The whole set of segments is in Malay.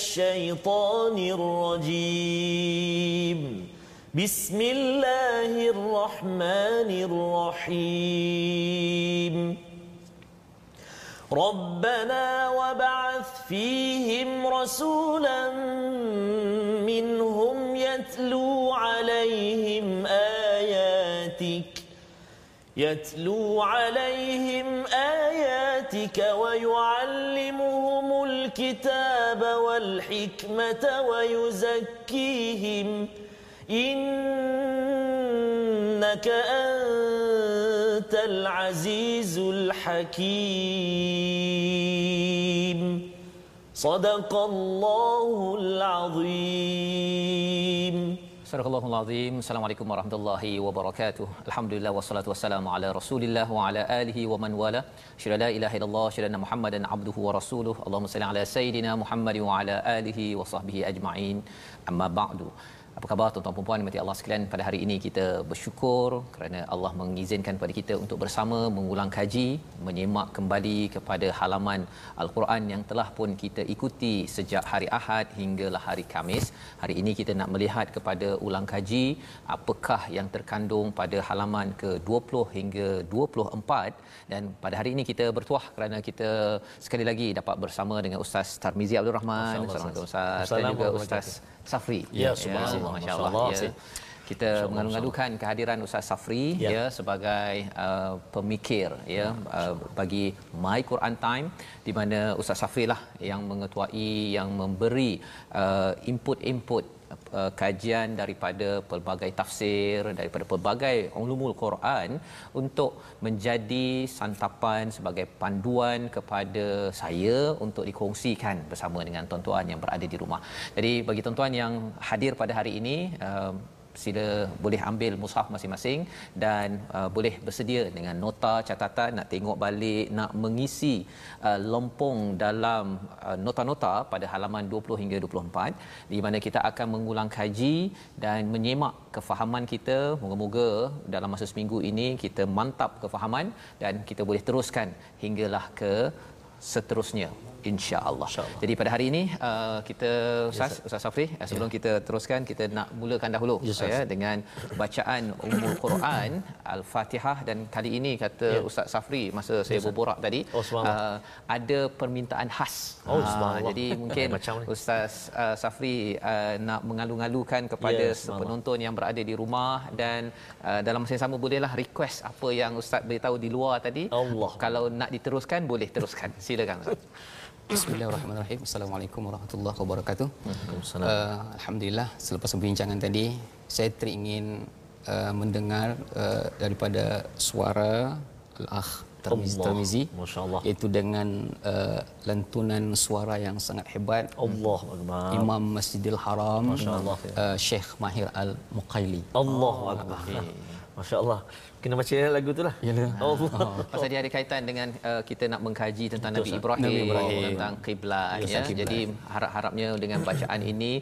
الشيطان الرجيم. بسم الله الرحمن الرحيم. ربنا وبعث فيهم رسولا منهم يتلو عليهم آياتك يتلو عليهم آياتك ويعلمهم الكتاب والحكمة ويزكيهم. إنك أنت العزيز الحكيم. صدق الله العظيم. Astagfirullahal azim. Assalamualaikum warahmatullahi wabarakatuh. Alhamdulillah wassalatu wassalamu ala Rasulillah wa ala alihi wa man wala. Syada la ilaha illallah syada Muhammadan abduhu wa rasuluh. Allahumma salli ala sayidina Muhammad wa ala alihi wa sahbihi ajma'in. Amma ba'du. Apa khabar tuan-tuan dan puan mati Allah sekalian pada hari ini kita bersyukur kerana Allah mengizinkan kepada kita untuk bersama mengulang kaji menyemak kembali kepada halaman al-Quran yang telah pun kita ikuti sejak hari Ahad hinggalah hari Kamis. Hari ini kita nak melihat kepada ulang kaji apakah yang terkandung pada halaman ke-20 hingga 24 dan pada hari ini kita bertuah kerana kita sekali lagi dapat bersama dengan Ustaz Tarmizi Abdul Rahman. Assalamualaikum Ustaz dan juga Ustaz Safri. Ya, subhanallah. Masya-Allah. Ya. Kita mengalu-alukan kehadiran Ustaz Safri ya, ya sebagai uh, pemikir ya uh, bagi My Quran Time di mana Ustaz Safri lah yang mengetuai yang memberi uh, input-input uh, kajian daripada pelbagai tafsir daripada pelbagai ulumul Quran untuk menjadi santapan sebagai panduan kepada saya untuk dikongsikan bersama dengan tuan-tuan yang berada di rumah. Jadi bagi tuan-tuan yang hadir pada hari ini uh, sila boleh ambil mushaf masing-masing dan uh, boleh bersedia dengan nota catatan nak tengok balik nak mengisi uh, lompong dalam uh, nota-nota pada halaman 20 hingga 24 di mana kita akan mengulang kaji dan menyemak kefahaman kita. Moga-moga dalam masa seminggu ini kita mantap kefahaman dan kita boleh teruskan hinggalah ke seterusnya insya-Allah. Insya Jadi pada hari ini uh, kita Ustaz yes, Ustaz Safri uh, sebelum yeah. kita teruskan kita nak mulakan dahulu yes, ya dengan bacaan Ummul Quran Al-Fatihah dan kali ini kata yeah. Ustaz Safri masa saya yes, berborak tadi oh, uh, ada permintaan khas. Oh, uh, jadi mungkin Ustaz uh, Safri uh, nak mengalu-alukan kepada yes, penonton yang berada di rumah dan uh, dalam masa yang sama bolehlah request apa yang Ustaz beritahu di luar tadi. Allah. Kalau nak diteruskan boleh teruskan. Silakan Ustaz. Bismillahirrahmanirrahim. Assalamualaikum warahmatullahi wabarakatuh. Uh, Alhamdulillah selepas perbincangan tadi saya teringin uh, mendengar uh, daripada suara Al-Akh Tarmizi. Masya-Allah. Iaitu dengan uh, lantunan suara yang sangat hebat. Allah Imam Masjidil Haram Masya-Allah. uh, Syekh Mahir Al-Muqaili. Allahu akbar. Masya-Allah kena baca lagu tu lah. Yalah. Oh, oh. Pasal dia ada kaitan dengan uh, kita nak mengkaji tentang Betul, Nabi Ibrahim, Nabi Ibrahim. tentang kiblat ya. ya. Jadi harap-harapnya dengan bacaan ini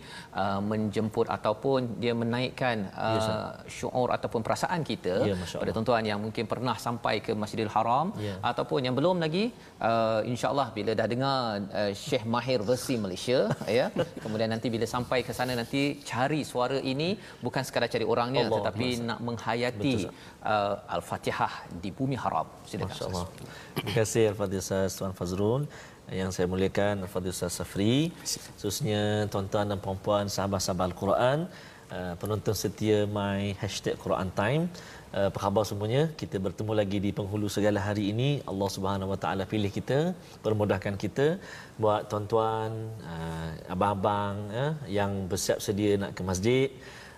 uh, menjemput ataupun dia menaikkan uh, ya, syuur ataupun perasaan kita ya, pada tuan-tuan yang mungkin pernah sampai ke Masjidil Haram ya. ataupun yang belum lagi uh, insya-Allah bila dah dengar uh, Syekh Mahir versi Malaysia ya. Kemudian nanti bila sampai ke sana nanti cari suara ini bukan sekadar cari orangnya Allah tetapi Allah. nak menghayati uh, Al-Fatihah di bumi haram. Silakan. Terima kasih Al-Fatihah Tuan Fazrul. Yang saya muliakan Al-Fatihah Safri. Khususnya tuan-tuan dan puan-puan sahabat-sahabat Al-Quran uh, penonton setia my hashtag Quran Time. Uh, apa khabar semuanya? Kita bertemu lagi di penghulu segala hari ini. Allah Subhanahu Wa Taala pilih kita permudahkan kita buat tuan-tuan uh, abang-abang uh, yang bersiap sedia nak ke masjid.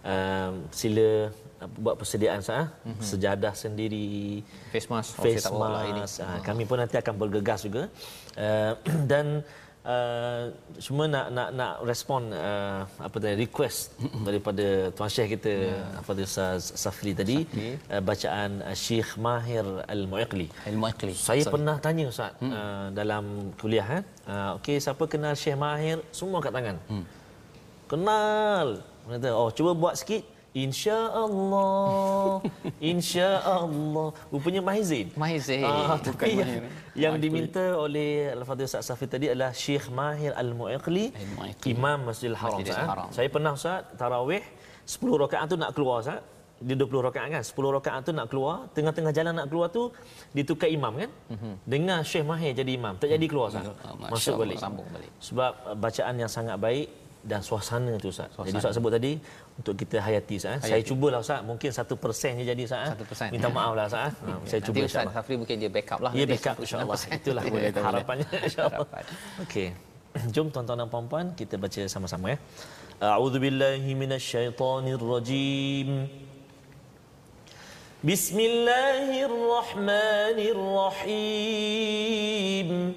Uh, sila buat persediaan sah mm-hmm. sejadah sendiri. Face mask face mask ini. Uh, kami pun nanti akan bergegas juga. Uh, dan uh, cuma nak nak nak respon uh, apa tadi request mm-hmm. daripada tuan syekh kita yeah. apa Ustaz Safri tadi uh, bacaan uh, Syekh Mahir Al-Muiqli Al-Muiqli saya Sorry. pernah tanya ustaz uh, dalam kuliah eh uh, okey siapa kenal Syekh Mahir? Semua kat tangan. Mm. kenal. Kata oh cuba buat sikit Insya Allah Insya-Allah. Rupanya Mahir Zain. Mahir Zain. Ah, tapi yang, yang diminta oleh Al-Fadhil Ustaz Safi tadi adalah Syekh Mahir Al-Mu'iqli, Imam Masjidil Haram. Masjidil Haram. Saya pernah Ustaz tarawih 10 rakaat tu nak keluar Ustaz dia 20 rakaat kan 10 rakaat tu nak keluar tengah-tengah jalan nak keluar tu ditukar imam kan mm-hmm. dengar Syekh Mahir jadi imam tak jadi keluar Ustaz oh, masuk balik. balik sebab bacaan yang sangat baik dan suasana tu Ustaz. Suasana. Jadi Ustaz sebut tadi untuk kita hayati Ustaz. Eh. Hayati. Saya cubalah Ustaz. Mungkin 1% je jadi Ustaz. Eh. 1%. Minta maaf lah Ustaz. Eh. Ha, saya nanti cuba Ustaz. Safri mungkin dia backup lah. Ya backup Insya Allah. Itulah boleh harapannya insyaAllah. Okey. Jom tuan-tuan dan puan-puan kita baca sama-sama ya. A'udzu billahi minasyaitonir rajim. Bismillahirrahmanirrahim. Bismillahirrahmanirrahim.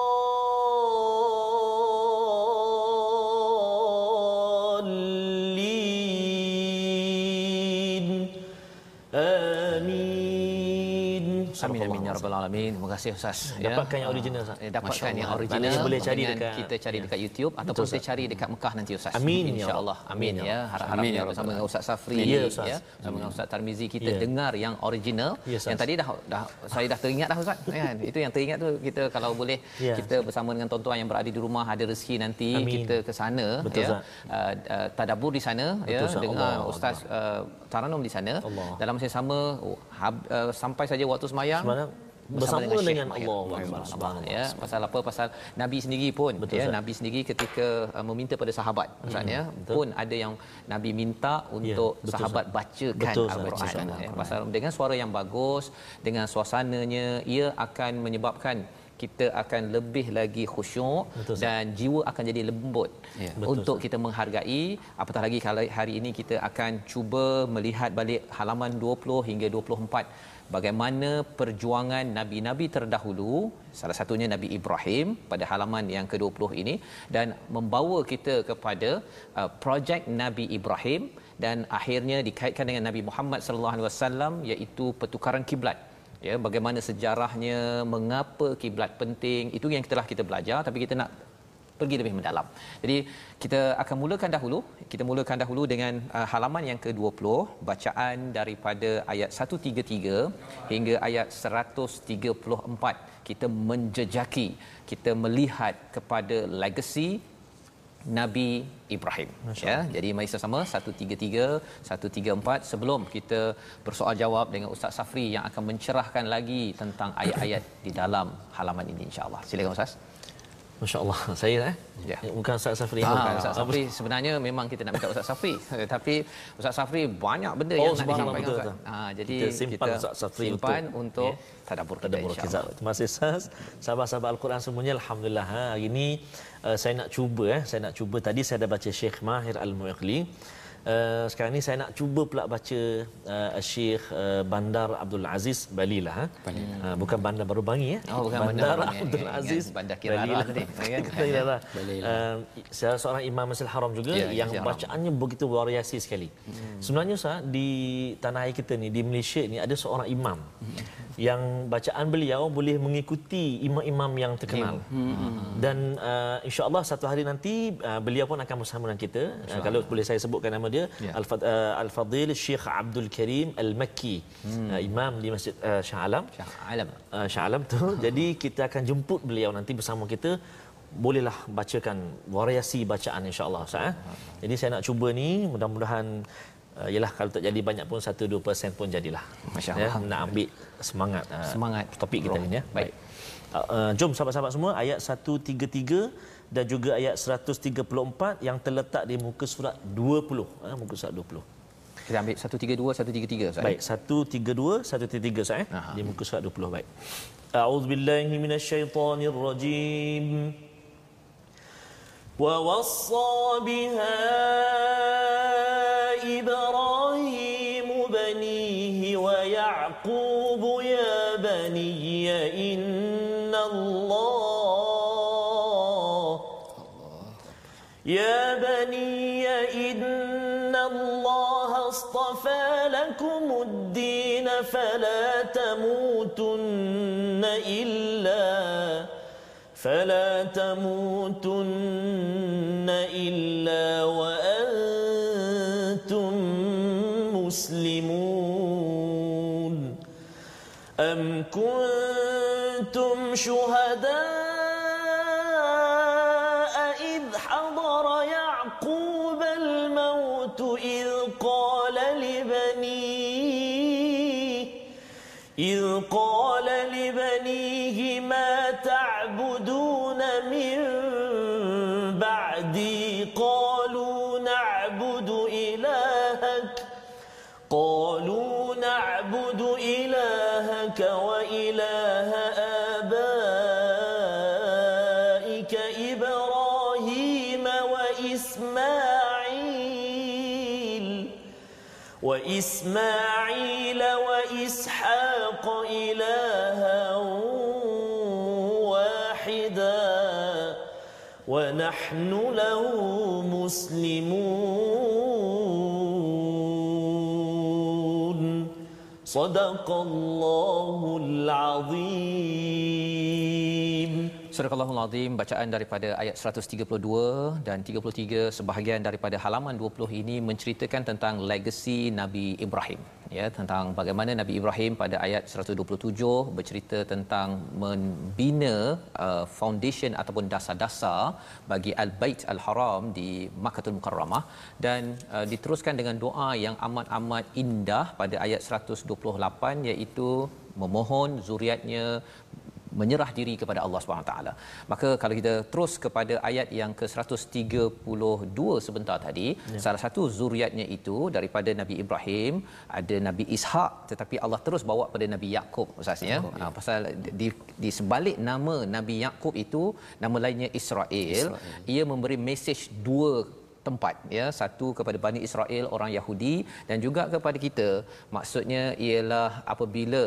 Amin amin ya rabbal alamin. Terima kasih Ustaz. Ya. Dapatkan yang original Ustaz. Eh, dapatkan yang original. boleh cari dekat kita cari dekat YouTube ataupun kita cari dekat Mekah nanti Ustaz. Amin ya insya-Allah. Amin ya. Harap-harap ya bersama dengan Ustaz Safri ya, ya. Bersama dengan Ustaz Tarmizi kita dengar yang original. Yang tadi dah dah saya dah teringat dah Ustaz. Kan? Itu yang teringat tu kita kalau boleh kita bersama dengan tuan-tuan yang berada di rumah ada rezeki nanti kita ke sana ya. Uh, uh, tadabbur di sana ya dengan Ustaz uh, Taranum di sana dalam masa yang sama oh, sampai saja waktu semayang bersama, bersama dengan, dengan Allah ya pasal apa? Pasal nabi sendiri pun Betul, ya nabi sendiri ketika uh, meminta pada sahabat maksudnya hmm. pun ada yang nabi minta ya, untuk ya, sahabat bacakan al-Quran ya, pasal dengan suara yang bagus dengan suasananya ia akan menyebabkan kita akan lebih lagi khusyuk Betul, dan jiwa akan jadi lembut ya. untuk kita menghargai. Apatah lagi kalau hari ini kita akan cuba melihat balik halaman 20 hingga 24 bagaimana perjuangan nabi-nabi terdahulu salah satunya Nabi Ibrahim pada halaman yang ke-20 ini dan membawa kita kepada uh, projek Nabi Ibrahim dan akhirnya dikaitkan dengan Nabi Muhammad sallallahu alaihi wasallam iaitu pertukaran kiblat ya bagaimana sejarahnya mengapa kiblat penting itu yang telah kita belajar tapi kita nak pergi lebih mendalam. Jadi kita akan mulakan dahulu, kita mulakan dahulu dengan uh, halaman yang ke-20, bacaan daripada ayat 133 hingga ayat 134. Kita menjejaki, kita melihat kepada legasi Nabi Ibrahim. Ya, jadi mari sama 133 134 sebelum kita bersoal jawab dengan Ustaz Safri yang akan mencerahkan lagi tentang ayat-ayat di dalam halaman ini insya-Allah. Silakan Ustaz. Masya-Allah. Saya eh. Ya. Bukan Ustaz Safri. Ah, bukan Ustaz Safri sebenarnya memang kita nak minta Ustaz Safri. Tapi Ustaz Safri banyak benda oh, yang nak disampaikan Ustaz. Ha, jadi kita simpan kita Ustaz Safri simpan untuk, untuk ya. tadabbur kita insya-Allah. Terima kasih Ustaz. Sahabat-sahabat Al-Quran semuanya alhamdulillah ha, hari ini uh, saya nak cuba eh saya nak cuba tadi saya dah baca Syekh Mahir Al-Muiqli Uh, sekarang ni saya nak cuba pula baca uh, Syekh uh, Bandar Abdul Aziz Bali lah. Ha? Uh, bukan Bandar Baru Bangi ya. Oh, bukan Bandar, Bandar Abdul ya, Aziz ya, Bandar Kirara tadi. Kirara. Uh, saya seorang imam Masjid Haram juga ya, yang ya, bacaannya begitu variasi sekali. Hmm. Sebenarnya sah di tanah air kita ni di Malaysia ni ada seorang imam. Hmm yang bacaan beliau boleh mengikuti imam-imam yang terkenal. Hmm. Dan uh, insya-Allah satu hari nanti uh, beliau pun akan bersama dengan kita. Uh, kalau boleh saya sebutkan nama dia ya. uh, Al-Fadil Syekh Abdul Karim Al-Makki. Hmm. Uh, imam di Masjid uh, Shah Alam. Shah Alam. Uh, Shah Alam tu. Jadi kita akan jemput beliau nanti bersama kita bolehlah bacakan variasi bacaan insya-Allah Ustaz eh. Jadi saya nak cuba ni mudah-mudahan uh, yalah kalau tak jadi banyak pun 1 2% pun jadilah. Masya-Allah. Ya, nak ambil semangat uh, semangat topik kita ini ya. Baik. Uh, uh, jom sahabat-sahabat semua ayat 133 dan juga ayat 134 yang terletak di muka surat 20. Uh, muka surat 20. Kita ambil 132 133 Ustaz. Baik, 132 133 Ustaz eh. Di muka surat 20 baik. A'udzubillahi minasyaitonirrajim. ووصى بها فلا تموتن إلا فلا تموتن إلا وأنتم مسلمون أم كنتم شهداء وإسماعيل وإسحاق إلها واحدا ونحن له مسلمون. صدق الله العظيم. Surah Allahul Azim bacaan daripada ayat 132 dan 33 sebahagian daripada halaman 20 ini menceritakan tentang legasi Nabi Ibrahim. Ya tentang bagaimana Nabi Ibrahim pada ayat 127 bercerita tentang membina uh, foundation ataupun dasar-dasar bagi Al-Bait Al-Haram di Makkahul Mukarramah dan uh, diteruskan dengan doa yang amat-amat indah pada ayat 128 iaitu memohon zuriatnya menyerah diri kepada Allah Subhanahu taala. Maka kalau kita terus kepada ayat yang ke-132 sebentar tadi, ya. salah satu zuriatnya itu daripada Nabi Ibrahim, ada Nabi Ishak tetapi Allah terus bawa pada Nabi Yakub usahanya. Ya. Ha, pasal di di sebalik nama Nabi Yakub itu nama lainnya Israel, Israel. ia memberi mesej dua tempat ya satu kepada Bani Israel orang Yahudi dan juga kepada kita maksudnya ialah apabila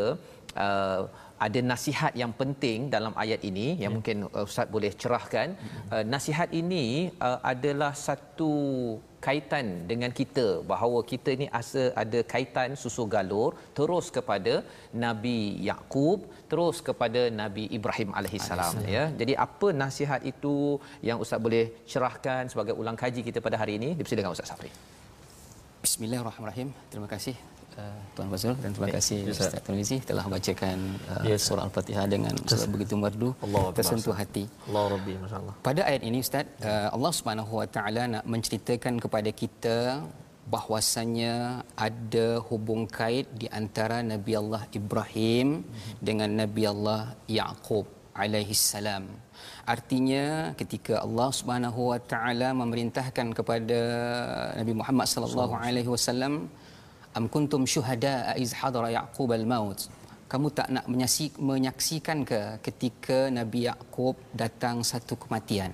uh, ada nasihat yang penting dalam ayat ini yang ya. mungkin uh, ustaz boleh cerahkan. Uh, nasihat ini uh, adalah satu kaitan dengan kita bahawa kita ini asa ada kaitan susu galur terus kepada Nabi Yakub terus kepada Nabi Ibrahim alaihissalam. ya. Jadi apa nasihat itu yang ustaz boleh cerahkan sebagai ulang kaji kita pada hari ini? Dipersilakan ustaz Safri. Bismillahirrahmanirrahim. Terima kasih uh, Tuan Fazrul dan terima kasih Ustaz Tuan telah bacakan uh, yes. surah Al-Fatihah dengan surah begitu merdu tersentuh hati. Allah Rabbi masyaallah. Pada ayat ini Ustaz uh, Allah Subhanahu Wa Taala nak menceritakan kepada kita bahwasanya ada hubung kait di antara Nabi Allah Ibrahim mm-hmm. dengan Nabi Allah Yaqub alaihi salam. Artinya ketika Allah Subhanahu wa taala memerintahkan kepada Nabi Muhammad sallallahu alaihi wasallam am kuntum syuhada iz hadara yaqub al maut kamu tak nak menyaksik, menyaksikan ke ketika nabi yaqub datang satu kematian?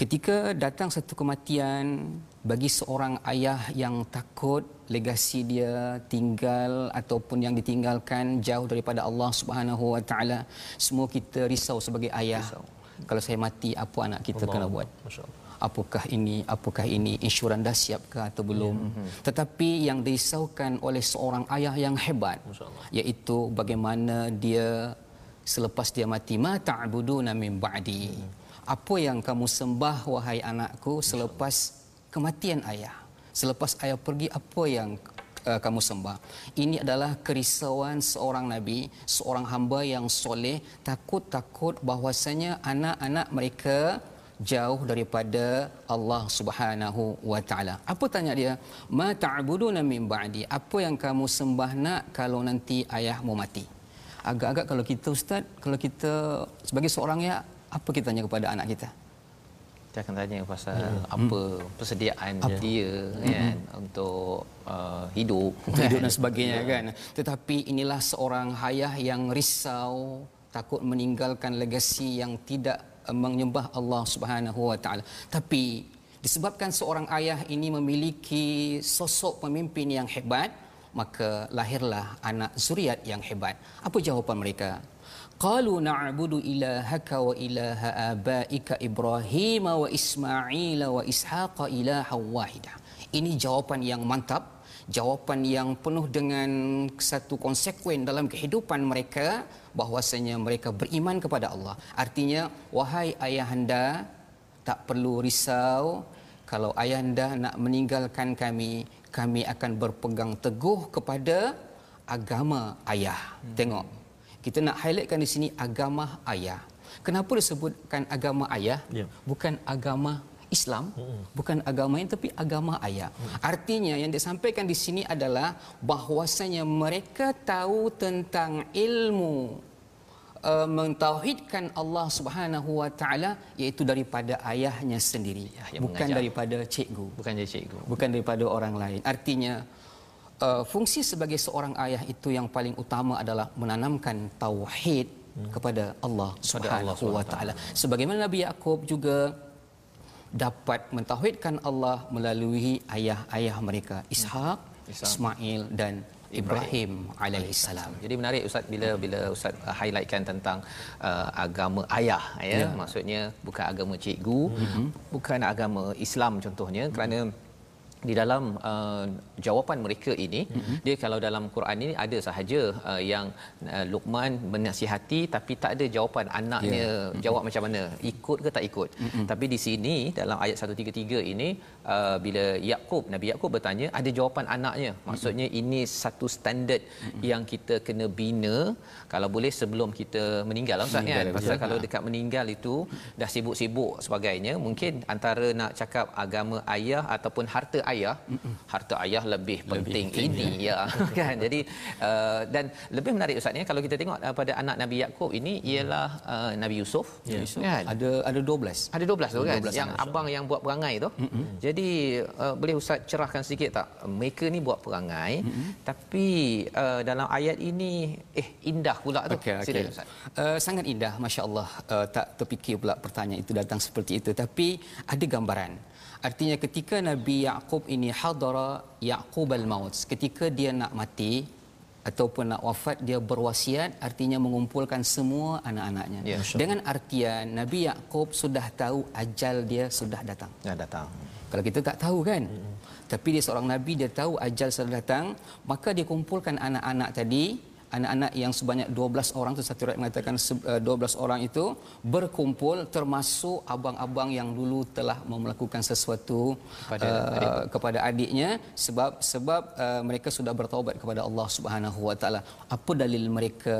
Ketika datang satu kematian bagi seorang ayah yang takut legasi dia tinggal ataupun yang ditinggalkan jauh daripada Allah Subhanahu wa taala semua kita risau sebagai ayah. Risau. kalau saya mati apa anak kita Allah. kena buat? Masyaallah apakah ini apakah ini insurans dah siapkah atau belum ya. tetapi yang dirisaukan oleh seorang ayah yang hebat iaitu bagaimana dia selepas dia mati ma ta'buduna min ba'di ya. apa yang kamu sembah wahai anakku selepas kematian ayah selepas ayah pergi apa yang uh, kamu sembah. Ini adalah kerisauan seorang nabi, seorang hamba yang soleh, takut-takut bahwasanya anak-anak mereka jauh daripada Allah Subhanahu wa taala. Apa tanya dia? Ma ta'buduna min ba'di? Apa yang kamu sembah nak kalau nanti ayahmu mati? Agak-agak kalau kita ustaz, kalau kita sebagai seorang ya, apa kita tanya kepada anak kita? Kita akan tanya pasal hmm. apa persediaan apa? dia hmm. kan untuk uh, hidup hidup dan sebagainya ya. kan. Tetapi inilah seorang ayah yang risau takut meninggalkan legasi yang tidak menyembah Allah Subhanahu wa taala. Tapi disebabkan seorang ayah ini memiliki sosok pemimpin yang hebat maka lahirlah anak zuriat yang hebat. Apa jawapan mereka? Qalu na'budu ilahaka wa ilaha abaika ibrahim wa ismail wa ishaq ilaha wahidah ini jawapan yang mantap jawapan yang penuh dengan satu konsekuen dalam kehidupan mereka bahwasanya mereka beriman kepada Allah artinya wahai ayahanda tak perlu risau kalau ayahanda nak meninggalkan kami kami akan berpegang teguh kepada agama ayah hmm. tengok kita nak highlightkan di sini agama ayah kenapa disebutkan agama ayah yeah. bukan agama Islam hmm. bukan agama yang tapi agama ayah. Hmm. Artinya yang disampaikan di sini adalah bahwasanya mereka tahu tentang ilmu uh, mentauhidkan Allah Subhanahu wa taala iaitu daripada ayahnya sendiri ya, bukan mengajar. daripada cikgu bukan dari cikgu bukan daripada orang lain artinya uh, fungsi sebagai seorang ayah itu yang paling utama adalah menanamkan tauhid hmm. kepada Allah Subhanahu wa taala sebagaimana Nabi Yakub juga dapat mentauhidkan Allah melalui ayah-ayah mereka Ishak, hmm. Ismail dan Ibrahim alaihi salam. Jadi menarik ustaz bila bila ustaz uh, highlightkan tentang uh, agama ayah ya. Yeah. Maksudnya bukan agama cikgu, mm-hmm. bukan agama Islam contohnya mm-hmm. kerana di dalam uh, jawapan mereka ini mm-hmm. dia kalau dalam Quran ini ada sahaja uh, yang uh, Luqman menasihati tapi tak ada jawapan anaknya yeah. mm-hmm. jawab macam mana ikut ke tak ikut mm-hmm. tapi di sini dalam ayat 133 ini uh, bila Yakub Nabi Yakub bertanya ada jawapan anaknya maksudnya mm-hmm. ini satu standard mm-hmm. yang kita kena bina kalau boleh sebelum kita meninggal lah ustaz kan pasal ya. kalau dekat meninggal itu dah sibuk-sibuk sebagainya mungkin antara nak cakap agama ayah ataupun harta ayah Mm-mm. harta ayah lebih penting lebih ini ya, ya. Kan? Jadi uh, dan lebih menarik ustaz ya kalau kita tengok uh, pada anak Nabi Yakub ini ialah uh, Nabi Yusuf. Ya. kan? Ada ada 12 ada 12 tu kan? 12 yang abang yang buat perangai tu. Mm-mm. jadi uh, boleh ustaz cerahkan sikit tak? Mereka ni buat perangai Mm-mm. tapi uh, dalam ayat ini eh indah pula tu. Okay, okay. ustaz. Uh, sangat indah masya-Allah uh, tak terfikir pula pertanyaan itu datang seperti itu. Tapi ada gambaran Artinya ketika Nabi Yaqub ini hadara Yaqub al-maut, ketika dia nak mati ataupun nak wafat dia berwasiat artinya mengumpulkan semua anak-anaknya. Ya, Dengan artian Nabi Yaqub sudah tahu ajal dia sudah datang. Ya datang. Kalau kita tak tahu kan. Hmm. Tapi dia seorang nabi dia tahu ajal sudah datang, maka dia kumpulkan anak-anak tadi anak-anak yang sebanyak 12 orang tu satu riwayat mengatakan 12 eh, orang itu berkumpul termasuk abang-abang yang dulu telah melakukan sesuatu kepada, uh, adik. kepada adiknya sebab sebab uh, mereka sudah bertaubat kepada Allah Subhanahu Wa Taala. Apa dalil mereka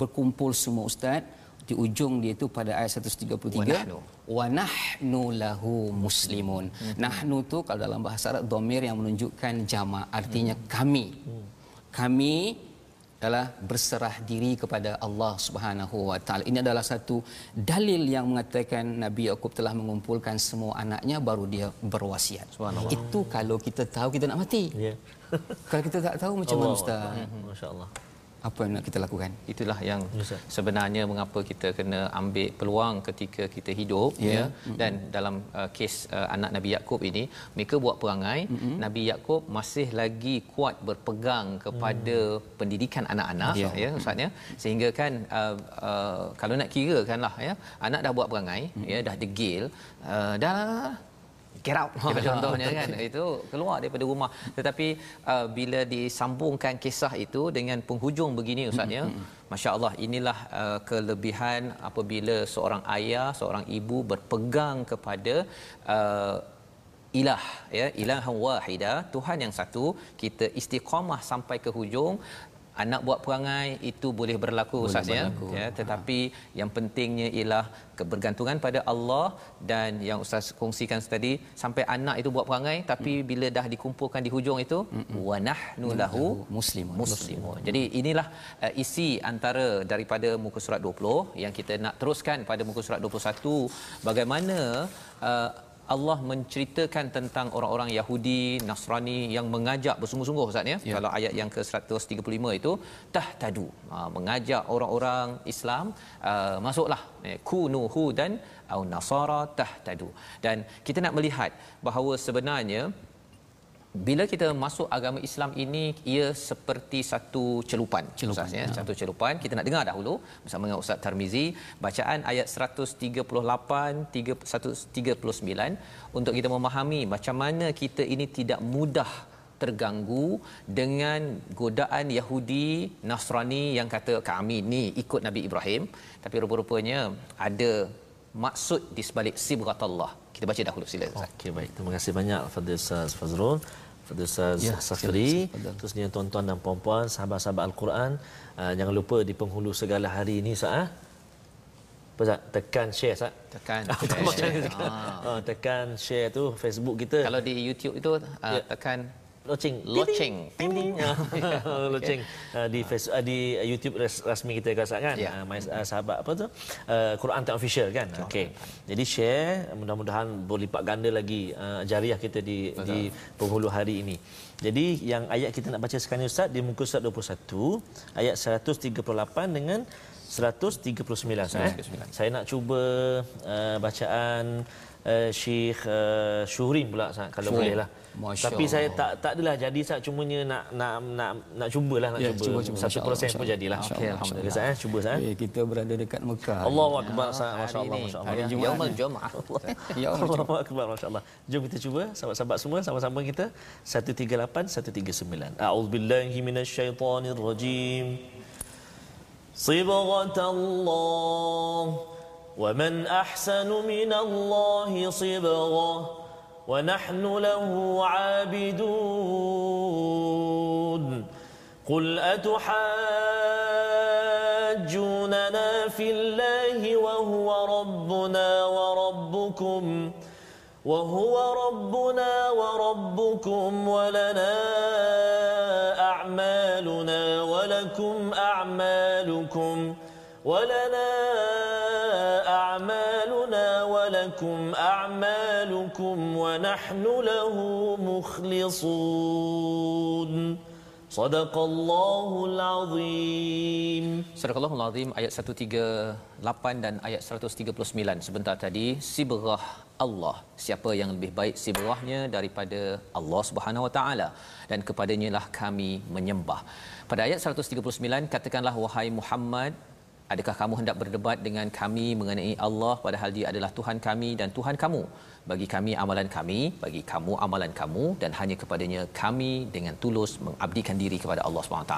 berkumpul semua ustaz? di ujung dia itu pada ayat 133 wa nahnu lahu muslimun. Hmm. Nahnu tu kalau dalam bahasa Arab domir yang menunjukkan jamak artinya hmm. kami. Hmm. Kami adalah berserah diri kepada Allah Subhanahu wa taala. Ini adalah satu dalil yang mengatakan Nabi Yakub telah mengumpulkan semua anaknya baru dia berwasiat. Itu kalau kita tahu kita nak mati. Yeah. kalau kita tak tahu macam mana ustaz? Masya-Allah apa yang nak kita lakukan itulah yang yes, sebenarnya mengapa kita kena ambil peluang ketika kita hidup yeah. ya mm-hmm. dan dalam uh, kes uh, anak Nabi Yakub ini mereka buat perangai mm-hmm. Nabi Yakub masih lagi kuat berpegang kepada mm. pendidikan anak-anak yeah. ya ustaz ya sehingga kan uh, uh, kalau nak kira kanlah ya anak dah buat perangai mm-hmm. ya dah degil uh, dah get out. Ha, contohnya kan. Itu keluar daripada rumah. Tetapi uh, bila disambungkan kisah itu dengan penghujung begini ustaz ya. masya-Allah inilah uh, kelebihan apabila seorang ayah seorang ibu berpegang kepada uh, ilah ya ilah wahida Tuhan yang satu. Kita istiqamah sampai ke hujung anak buat perangai itu boleh berlaku boleh ustaz ya? ya tetapi ha. yang pentingnya ialah kebergantungan pada Allah dan yang ustaz kongsikan tadi sampai anak itu buat perangai tapi hmm. bila dah dikumpulkan di hujung itu wa nahnu lahu muslimun. muslimun. Jadi inilah uh, isi antara daripada muka surat 20 yang kita nak teruskan pada muka surat 21 bagaimana uh, Allah menceritakan tentang orang-orang Yahudi, Nasrani yang mengajak bersungguh-sungguh Ustaz ya. ya. Kalau ayat yang ke-135 itu tahtadu, uh, mengajak orang-orang Islam uh, masuklah eh, kunu hudan au nasara tahtadu. Dan kita nak melihat bahawa sebenarnya bila kita masuk agama Islam ini ia seperti satu celupan celupan ya. ya. Satu celupan. Kita nak dengar dahulu bersama dengan Ustaz Tarmizi bacaan ayat 138 139 untuk kita memahami macam mana kita ini tidak mudah terganggu dengan godaan Yahudi Nasrani yang kata kami ni ikut Nabi Ibrahim. Tapi rupa-rupanya ada maksud di sebalik sibghatullah. Kita baca dahulu sila Ustaz. Okey baik. Terima kasih banyak Fadil Ustaz Fazrul Fadil Ustaz ya, Safri terusnya tuan-tuan dan puan-puan sahabat-sahabat Al-Quran uh, jangan lupa di penghulu segala hari ini sah apa sah tekan share sah tekan share. Ah. tekan share tu Facebook kita. Kalau di YouTube itu uh, ya. tekan loceng loceng ting ting loceng uh, di Facebook uh, di YouTube rasmi kita kan kan? Yeah. uh, my uh, sahabat apa tu? Uh, Quran Time official kan? Okey jadi share mudah-mudahan berlipat ganda lagi uh, jariah kita di Betul. di penghulu hari ini. Jadi yang ayat kita nak baca sekarang ni ustaz di muka surat 21 ayat 138 dengan 139 saya. Saya nak cuba uh, bacaan uh, Syekh uh, Syuhrin pula kalau Syuhrin. boleh lah. Masya Tapi Allah. saya tak tak adalah jadi sah cumanya nak nak nak nak cubalah nak ya, cuba. cuba, cuba. Satu proses pun jadilah. Okey alhamdulillah sah eh cuba sah. Eh. kita berada dekat Mekah. Allahu akbar sah masya-Allah masya-Allah. Hari Jumaat. Yaumul Jumaah. Allahu akbar masya-Allah. Jom kita cuba sahabat-sahabat semua sama-sama kita 138 139. A'udzubillahi minasyaitonirrajim. صبغة الله ومن احسن من الله صبغه ونحن له عابدون. قل أتحاجوننا في الله وهو ربنا وربكم وهو ربنا وربكم ولنا أعمالنا ولكم أعمالكم ولنا لكم أعمالكم. ونحن له مخلصون صدق الله العظيم صدق الله العظيم ayat 138 dan ayat 139 sebentar tadi sibrah Allah siapa yang lebih baik sibrahnya daripada Allah Subhanahu wa taala dan kepadanya lah kami menyembah pada ayat 139 katakanlah wahai Muhammad Adakah kamu hendak berdebat dengan kami mengenai Allah padahal dia adalah Tuhan kami dan Tuhan kamu? Bagi kami amalan kami, bagi kamu amalan kamu dan hanya kepadanya kami dengan tulus mengabdikan diri kepada Allah SWT.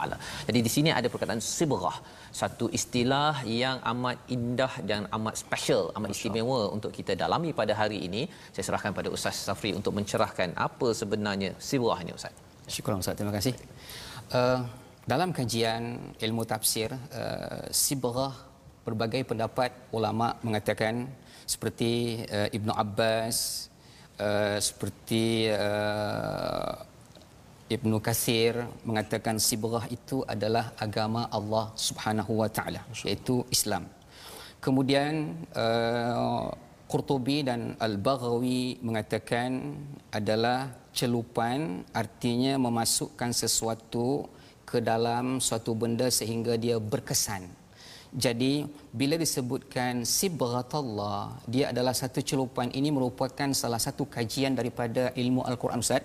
Jadi di sini ada perkataan sibrah, satu istilah yang amat indah dan amat special, amat istimewa untuk kita dalami pada hari ini. Saya serahkan pada Ustaz Safri untuk mencerahkan apa sebenarnya sibrah ini Ustaz. Syukur Ustaz, terima kasih. Uh, dalam kajian ilmu tafsir uh, sibrah berbagai pendapat ulama mengatakan seperti uh, Ibnu Abbas uh, seperti uh, Ibnu Kasir mengatakan sibrah itu adalah agama Allah Subhanahu wa taala iaitu Islam. Kemudian uh, Qurtubi dan Al-Baghawi mengatakan adalah celupan artinya memasukkan sesuatu ke dalam suatu benda sehingga dia berkesan. Jadi bila disebutkan sibghatullah dia adalah satu celupan. Ini merupakan salah satu kajian daripada ilmu al-Quran Ustaz.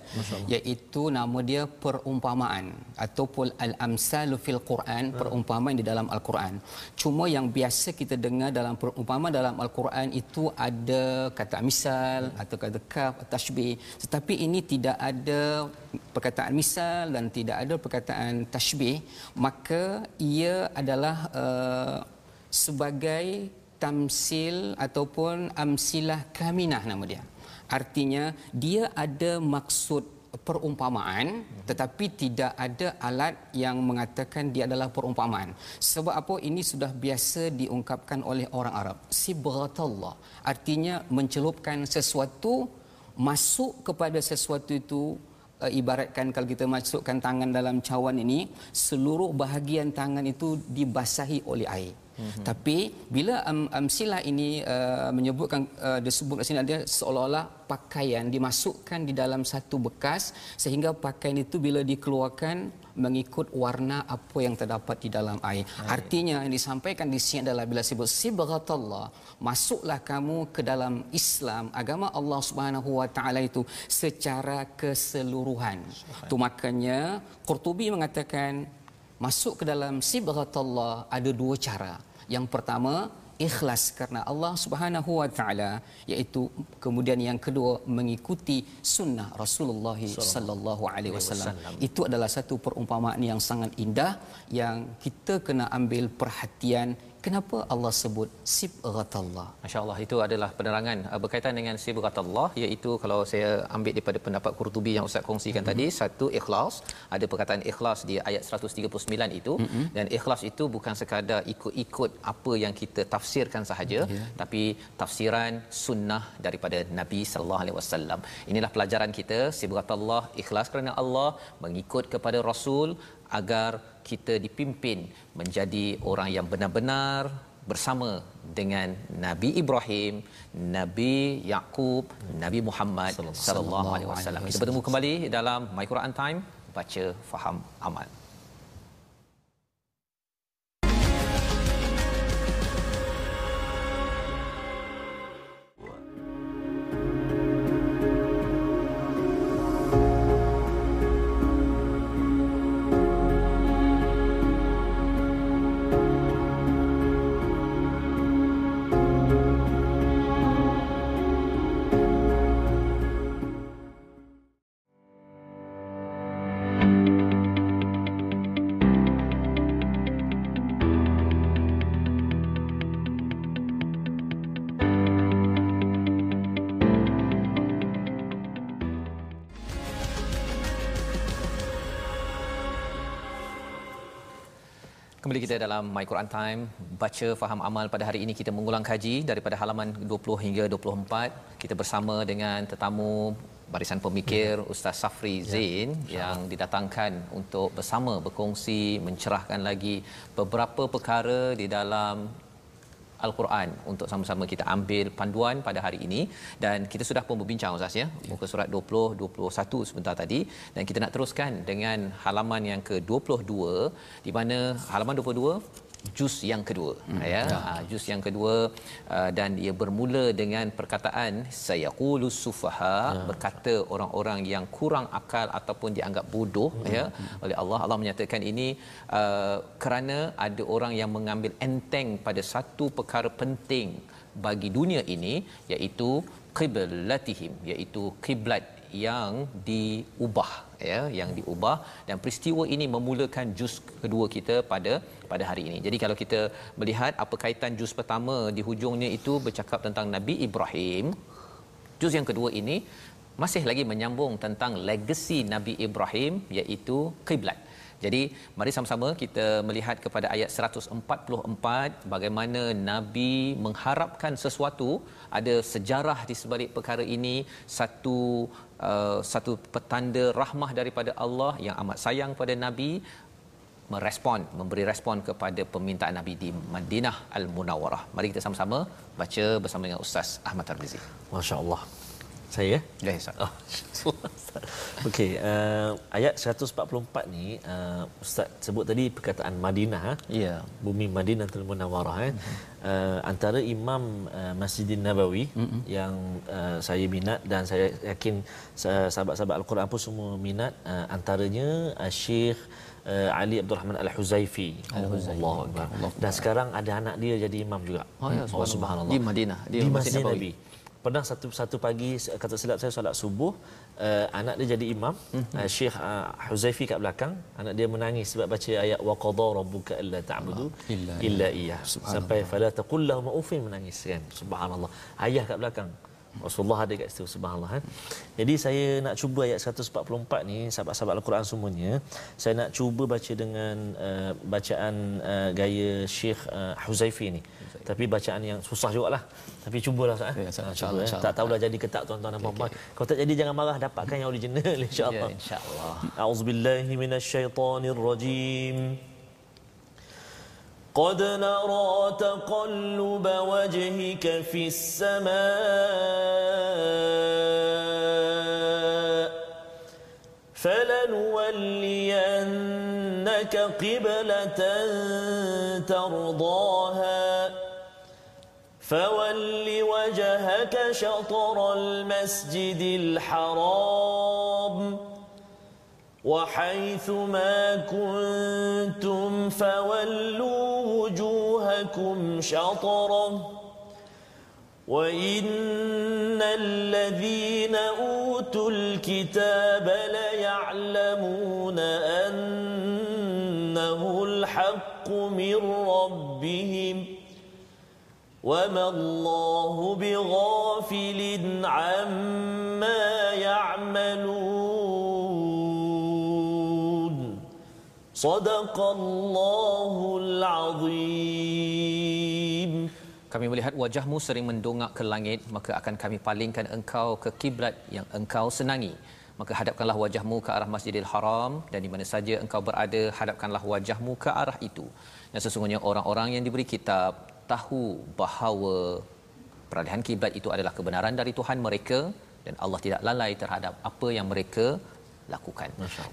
Iaitu nama dia perumpamaan ataupun al-amsalu fil Quran perumpamaan di dalam al-Quran. Cuma yang biasa kita dengar dalam perumpamaan dalam al-Quran itu ada kata misal atau kata kaf tashbih. Tetapi ini tidak ada perkataan misal dan tidak ada perkataan tashbih. Maka ia adalah uh, sebagai tamsil ataupun amsilah kaminah nama dia. Artinya dia ada maksud perumpamaan tetapi tidak ada alat yang mengatakan dia adalah perumpamaan. Sebab apa? Ini sudah biasa diungkapkan oleh orang Arab. Sibghatullah artinya mencelupkan sesuatu masuk kepada sesuatu itu uh, ibaratkan kalau kita masukkan tangan dalam cawan ini seluruh bahagian tangan itu dibasahi oleh air Mm-hmm. Tapi bila um, um, silah ini uh, menyebutkan uh, disebut di sini ada seolah-olah pakaian dimasukkan di dalam satu bekas sehingga pakaian itu bila dikeluarkan mengikut warna apa yang terdapat di dalam air. Ayat. Artinya yang disampaikan di sini adalah bila sebut sibghatullah, masuklah kamu ke dalam Islam, agama Allah Subhanahu wa taala itu secara keseluruhan. Itu makanya Qurtubi mengatakan masuk ke dalam sibghatullah ada dua cara. Yang pertama ikhlas kerana Allah Subhanahu wa taala iaitu kemudian yang kedua mengikuti sunnah Rasulullah sallallahu alaihi wasallam itu adalah satu perumpamaan yang sangat indah yang kita kena ambil perhatian Kenapa Allah sebut sibghatullah? Masya-Allah itu adalah penerangan uh, berkaitan dengan sibghatullah iaitu kalau saya ambil daripada pendapat Qurtubi yang Ustaz kongsikan mm-hmm. tadi satu ikhlas ada perkataan ikhlas di ayat 139 itu mm-hmm. dan ikhlas itu bukan sekadar ikut-ikut apa yang kita tafsirkan sahaja yeah. tapi tafsiran sunnah daripada Nabi sallallahu alaihi wasallam. Inilah pelajaran kita sibghatullah ikhlas kerana Allah mengikut kepada Rasul agar kita dipimpin menjadi orang yang benar-benar bersama dengan Nabi Ibrahim, Nabi Yakub, Nabi Muhammad sallallahu alaihi wasallam. Kita bertemu kembali dalam My Quran Time, baca faham amal. Kembali kita dalam My Quran Time baca faham amal pada hari ini kita mengulang kaji daripada halaman 20 hingga 24 kita bersama dengan tetamu barisan pemikir ya. Ustaz Safri ya. Zain ya. yang didatangkan untuk bersama berkongsi mencerahkan lagi beberapa perkara di dalam Al-Quran untuk sama-sama kita ambil panduan pada hari ini. Dan kita sudah pun berbincang Ustaz ya muka surat 20 21 sebentar tadi. Dan kita nak teruskan dengan halaman yang ke-22 di mana halaman 22 juz yang kedua hmm. ya, ya. Uh, juz yang kedua uh, dan ia bermula dengan perkataan sayaqulu sufaha ya. berkata orang-orang yang kurang akal ataupun dianggap bodoh hmm. ya oleh Allah Allah menyatakan ini uh, kerana ada orang yang mengambil enteng pada satu perkara penting bagi dunia ini iaitu qiblatihim iaitu kiblat yang diubah ya yang diubah dan peristiwa ini memulakan juz kedua kita pada pada hari ini. Jadi kalau kita melihat apa kaitan juz pertama di hujungnya itu bercakap tentang Nabi Ibrahim. Juz yang kedua ini masih lagi menyambung tentang legasi Nabi Ibrahim iaitu kiblat. Jadi mari sama-sama kita melihat kepada ayat 144 bagaimana Nabi mengharapkan sesuatu ada sejarah di sebalik perkara ini satu uh, satu petanda rahmah daripada Allah yang amat sayang pada Nabi merespon memberi respon kepada permintaan Nabi di Madinah Al Munawwarah. Mari kita sama-sama baca bersama dengan Ustaz Ahmad Tarmizi. Masya-Allah. Saya ya? Ya, Ustaz. Oh. Okey, uh, ayat 144 ni uh, Ustaz sebut tadi perkataan Madinah. Ya. Bumi Madinah Al Munawwarah eh. Uh-huh. Uh, antara imam uh, Masjidin Nabawi uh-huh. yang uh, saya minat dan saya yakin sahabat-sahabat Al-Quran pun semua minat uh, antaranya uh, Syekh uh, Ali Abdul Rahman Al-Huzaifi. Al-Huzaifi. Allah. Allah. Dan sekarang ada anak dia jadi imam juga. Oh ya, subhanallah. Oh, subhanallah. Di Madinah, di, di Masjid Nabawi. Nabi. Pernah satu satu pagi kata silap saya solat subuh, uh, anak dia jadi imam, mm-hmm. uh, Syekh uh, Huzaifi kat belakang, anak dia menangis sebab baca ayat wa qadha rabbuka alla ta'budu illa, illa iyyah. Sampai fala taqul lahum ufin menangis kan. Subhanallah. Ayah kat belakang. Rasulullah ada kat situ subhanallah kan. Jadi saya nak cuba ayat 144 ni sahabat-sahabat Al-Quran semuanya. Saya nak cuba baca dengan uh, bacaan uh, gaya Syekh uh, Huzaifi ni. Huzaifi. Tapi bacaan yang susah jugalah. Tapi cubalah Ustaz. Ya, cuba, insya-Allah. Ya. Tak tahulah jadi ke tak tuan-tuan dan puan-puan. Okay, okay. Kalau tak jadi jangan marah dapatkan yang original insya-Allah. Ya, insya-Allah. A'udzubillahi minasyaitonirrajim. قد نرى تقلب وجهك في السماء فلنولينك قبلة ترضاها. فول وجهك شطر المسجد الحرام. وحيث ما كنتم فولوا وجوهكم شطرة. وإن الذين أوتوا الكتاب ليعلمون أنه الحق من ربهم وما الله بغافل عما يعملون. صدق الله العظيم Kami melihat wajahmu sering mendongak ke langit, maka akan kami palingkan engkau ke kiblat yang engkau senangi. Maka hadapkanlah wajahmu ke arah Masjidil Haram dan di mana saja engkau berada, hadapkanlah wajahmu ke arah itu. Dan sesungguhnya orang-orang yang diberi kitab tahu bahawa peralihan kiblat itu adalah kebenaran dari Tuhan mereka dan Allah tidak lalai terhadap apa yang mereka lakukan.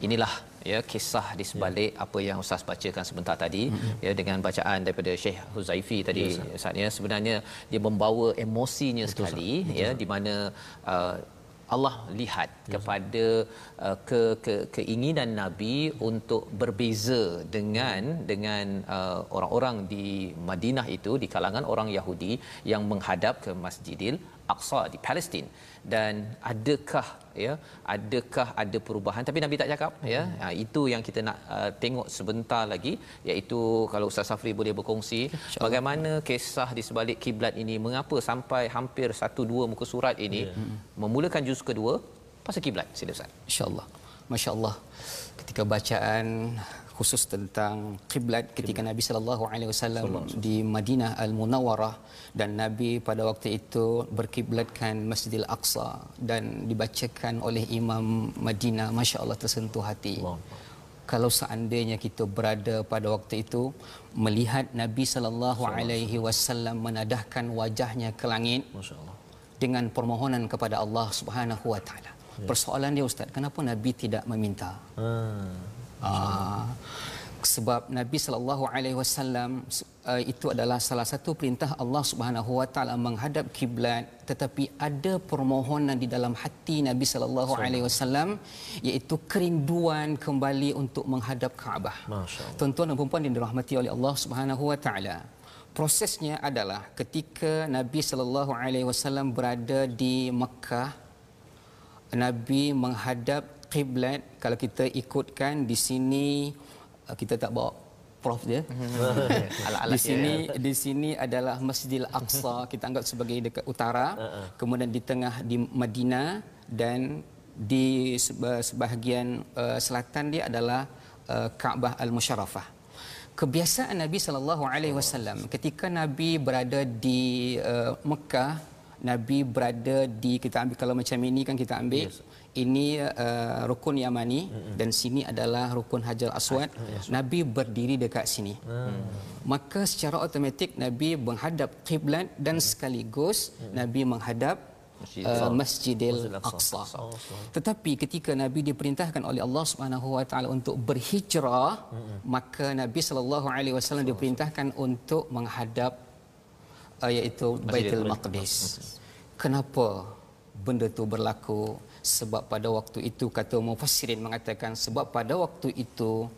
Inilah ya kisah di sebalik ya. apa yang ustaz bacakan sebentar tadi mm-hmm. ya dengan bacaan daripada Syekh Huzaifi tadi ya, saatnya sebenarnya dia membawa emosinya Betul, sekali Betul, ya di mana uh, Allah lihat yes. kepada uh, ke, ke keinginan nabi untuk berbeza dengan dengan uh, orang-orang di Madinah itu di kalangan orang Yahudi yang menghadap ke Masjidil Aqsa di Palestin dan adakah ya adakah ada perubahan? Tapi nabi tak cakap ya. Ha, itu yang kita nak uh, tengok sebentar lagi iaitu kalau ustaz Safri boleh berkongsi bagaimana kisah di sebalik kiblat ini mengapa sampai hampir satu dua muka surat ini yeah. memulakan juz kedua pasal kiblat. Sila ustaz. Insyaallah masyaallah ketika bacaan khusus tentang kiblat ketika Nabi sallallahu alaihi wasallam di Madinah Al-Munawwarah dan Nabi pada waktu itu berkiblatkan Masjidil Aqsa dan dibacakan oleh Imam Madinah masya-Allah tersentuh hati. Allah. Kalau seandainya kita berada pada waktu itu melihat Nabi sallallahu alaihi wasallam menadahkan wajahnya ke langit dengan permohonan kepada Allah Subhanahu wa taala. Ya. Persoalan dia ustaz, kenapa Nabi tidak meminta? Hmm. Ah, sebab Nabi sallallahu alaihi wasallam uh, itu adalah salah satu perintah Allah Subhanahu wa taala menghadap kiblat tetapi ada permohonan di dalam hati Nabi sallallahu alaihi wasallam iaitu kerinduan kembali untuk menghadap Kaabah. Tuan-tuan dan puan yang dirahmati oleh Allah Subhanahu wa taala. Prosesnya adalah ketika Nabi sallallahu alaihi wasallam berada di Mekah Nabi menghadap kiblat kalau kita ikutkan di sini uh, kita tak bawa prof dia. di sini di sini adalah Masjidil Aqsa kita anggap sebagai dekat utara, uh-uh. kemudian di tengah di Madinah dan di sebahagian uh, selatan dia adalah uh, Kaabah Al-Musharrafah. Kebiasaan Nabi sallallahu alaihi wasallam ketika Nabi berada di uh, Mekah, Nabi berada di kita ambil kalau macam ini kan kita ambil yes ini uh, rukun Yamani mm-hmm. dan sini adalah rukun Hajar Aswad. Yes. Nabi berdiri dekat sini. Mm. Maka secara automatik Nabi menghadap kiblat dan mm. sekaligus mm. Nabi menghadap Uh, Masjidil Aqsa. Tetapi ketika Nabi diperintahkan oleh Allah Subhanahu Wa Taala untuk berhijrah, mm-hmm. maka Nabi sallallahu alaihi wasallam diperintahkan untuk menghadap uh, iaitu Baitul Maqdis. Kenapa benda itu berlaku? Sebab pada waktu itu kata mufassirin mengatakan sebab pada waktu itu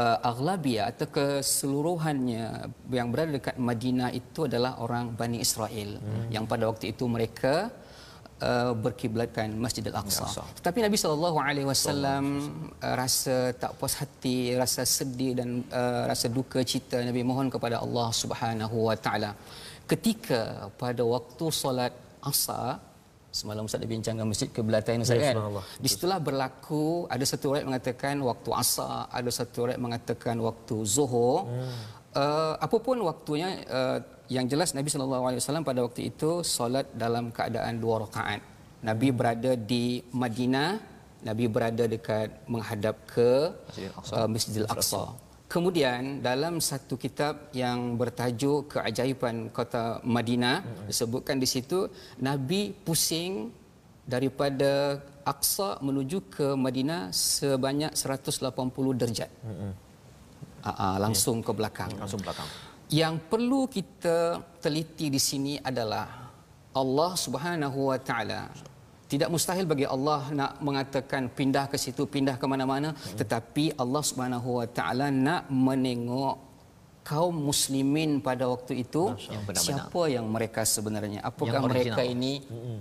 uh, aghlabiyah atau keseluruhannya yang berada dekat Madinah itu adalah orang Bani Israel hmm. yang pada waktu itu mereka uh, berkiblatkan Masjidil Aqsa. Ya, Tetapi Nabi sallallahu alaihi wasallam uh, rasa tak puas hati, rasa sedih dan uh, rasa duka cita Nabi mohon kepada Allah Subhanahu wa taala. Ketika pada waktu solat Asar Semalam Ustaz bincangkan masjid kebelatan Ustaz ya, kan. Di situlah berlaku ada satu ayat mengatakan waktu asar, ada satu ayat mengatakan waktu zuhur. Hmm. Uh, apapun waktunya uh, yang jelas Nabi sallallahu alaihi wasallam pada waktu itu solat dalam keadaan dua rakaat. Nabi hmm. berada di Madinah, Nabi berada dekat menghadap ke Masjidil Aqsa. Uh, Masjidil Aqsa. Kemudian dalam satu kitab yang bertajuk Keajaiban Kota Madinah hmm. disebutkan di situ Nabi pusing daripada Aqsa menuju ke Madinah sebanyak 180 darjat. Hmm. Aa, langsung yeah. ke belakang. Langsung belakang. Yang perlu kita teliti di sini adalah Allah Subhanahu Wa Taala tidak mustahil bagi Allah nak mengatakan pindah ke situ pindah ke mana-mana. Hmm. tetapi Allah Subhanahu Wa Taala nak menengok kaum muslimin pada waktu itu yang siapa yang mereka sebenarnya. Apakah yang mereka ini hmm.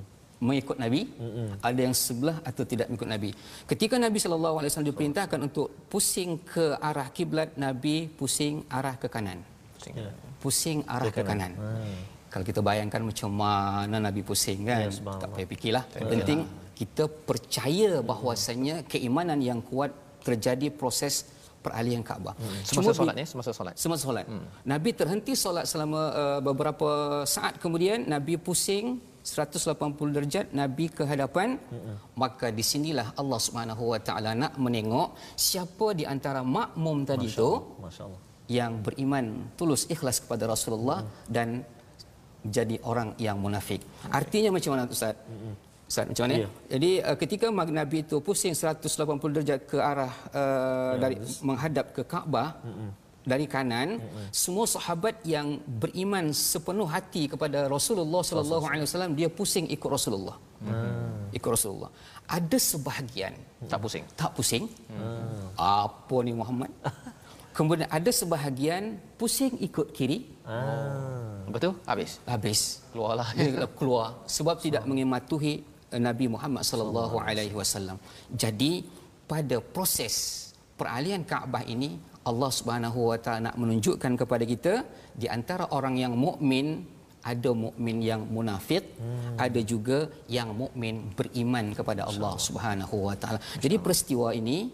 mengikut nabi? Hmm. ada yang sebelah atau tidak mengikut nabi? Ketika nabi sallallahu alaihi wasallam diperintahkan untuk pusing ke arah kiblat nabi pusing arah ke kanan. Pusing, arah ke kanan, ke kanan. Hmm kalau kita bayangkan macam mana Nabi pusing kan yes, tak payah fikirlah yang penting kita percaya bahawasanya keimanan yang kuat terjadi proses peralihan Kaabah. Hmm. Semasa Cuma solat ya, semasa solat. Semasa solat. Hmm. Nabi terhenti solat selama uh, beberapa saat kemudian Nabi pusing 180 darjat Nabi ke hadapan hmm. maka di sinilah Allah Subhanahu Wa Taala nak menengok siapa di antara makmum tadi Masya itu Masya Allah. yang beriman tulus ikhlas kepada Rasulullah hmm. dan jadi orang yang munafik. Artinya macam mana Ustaz? Ustaz macam mana? Ya. Jadi uh, ketika Nabi itu pusing 180 darjah ke arah uh, ya, dari menghadap ke Kaabah mm-hmm. dari kanan, mm-hmm. semua sahabat yang beriman sepenuh hati kepada Rasulullah sallallahu alaihi wasallam dia pusing ikut Rasulullah. Mm-hmm. Ikut Rasulullah. Ada sebahagian tak pusing. Tak pusing. Mm. Apa ni Muhammad? Kemudian ada sebahagian pusing ikut kiri. Ah. Betul? Habis. Habis. Keluarlah. keluar sebab tidak mematuhi eh, Nabi Muhammad sallallahu alaihi wasallam. Jadi pada proses peralihan Kaabah ini Allah Subhanahu wa taala nak menunjukkan kepada kita di antara orang yang mukmin ada mukmin yang munafik, hmm. ada juga yang mukmin beriman kepada Allah Subhanahu wa taala. Jadi peristiwa ini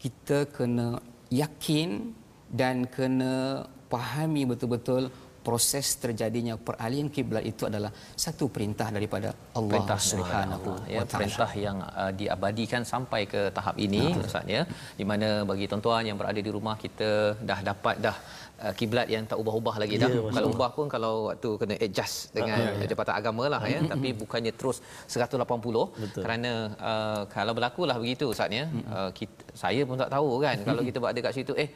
kita kena yakin dan kena pahami betul-betul proses terjadinya peralihan kiblat itu adalah satu perintah daripada Allah perintah Subhanahu Allah. ya perintah yang uh, diabadikan sampai ke tahap ini Ustaz ya di mana bagi tuan-tuan yang berada di rumah kita dah dapat dah uh, kiblat yang tak ubah-ubah lagi dah. Ya, kalau ubah pun kalau waktu kena adjust dengan uh, ya. jabatan agama lah ya, tapi bukannya terus 180 Betul. kerana uh, kalau berlakulah begitu Ustaz ya. Uh, kita, saya pun tak tahu kan kalau kita berada kat situ Eh,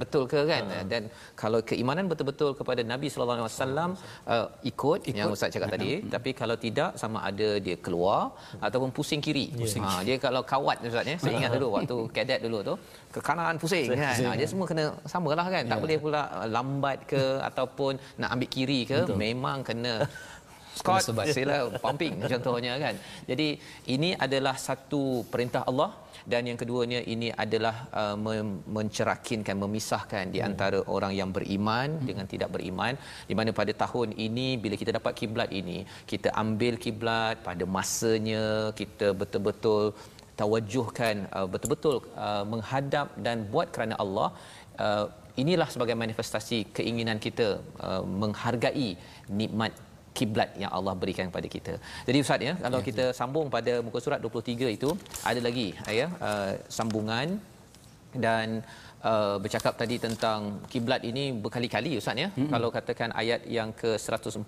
betul ke kan? Uh dan kalau keimanan betul-betul kepada Nabi sallallahu alaihi wasallam uh, ikut, yang ustaz cakap tadi. Uh tapi kalau tidak sama ada dia keluar uh ataupun pusing kiri. Pusing. ha dia kalau kawat ustaz ya saya ingat dulu waktu kadet dulu tu ke kanan pusing kan? ha, dia semua kena samalah kan? Tak yeah. boleh pula lambat ke ataupun nak ambil kiri ke betul. memang kena Scott sila pumping contohnya kan. Jadi ini adalah satu perintah Allah dan yang keduanya ini adalah uh, mencerakinkan memisahkan di hmm. antara hmm. orang yang beriman hmm. dengan tidak beriman di mana pada tahun ini bila kita dapat kiblat ini kita ambil kiblat pada masanya kita betul-betul tawajuhkan uh, betul-betul uh, menghadap dan buat kerana Allah uh, inilah sebagai manifestasi keinginan kita uh, menghargai nikmat kiblat yang Allah berikan kepada kita. Jadi ustaz ya, kalau ya, kita ya. sambung pada muka surat 23 itu ada lagi ya uh, sambungan dan uh, bercakap tadi tentang kiblat ini berkali-kali ustaz ya. Hmm. Kalau katakan ayat yang ke 149,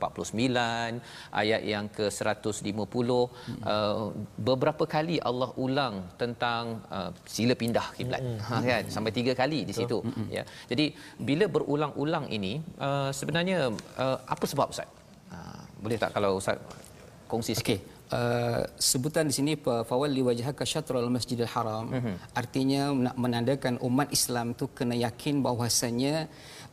ayat yang ke 150 hmm. uh, beberapa kali Allah ulang tentang uh, sila pindah kiblat. Hmm. Ha kan sampai tiga kali di situ hmm. ya. Jadi bila berulang-ulang ini uh, sebenarnya uh, apa sebab ustaz? Boleh tak kalau ustaz kongsi sikit okay. Uh, sebutan di sini fawal liwajhaka syatrul masjidil haram uh-huh. artinya nak menandakan umat Islam tu kena yakin bahwasanya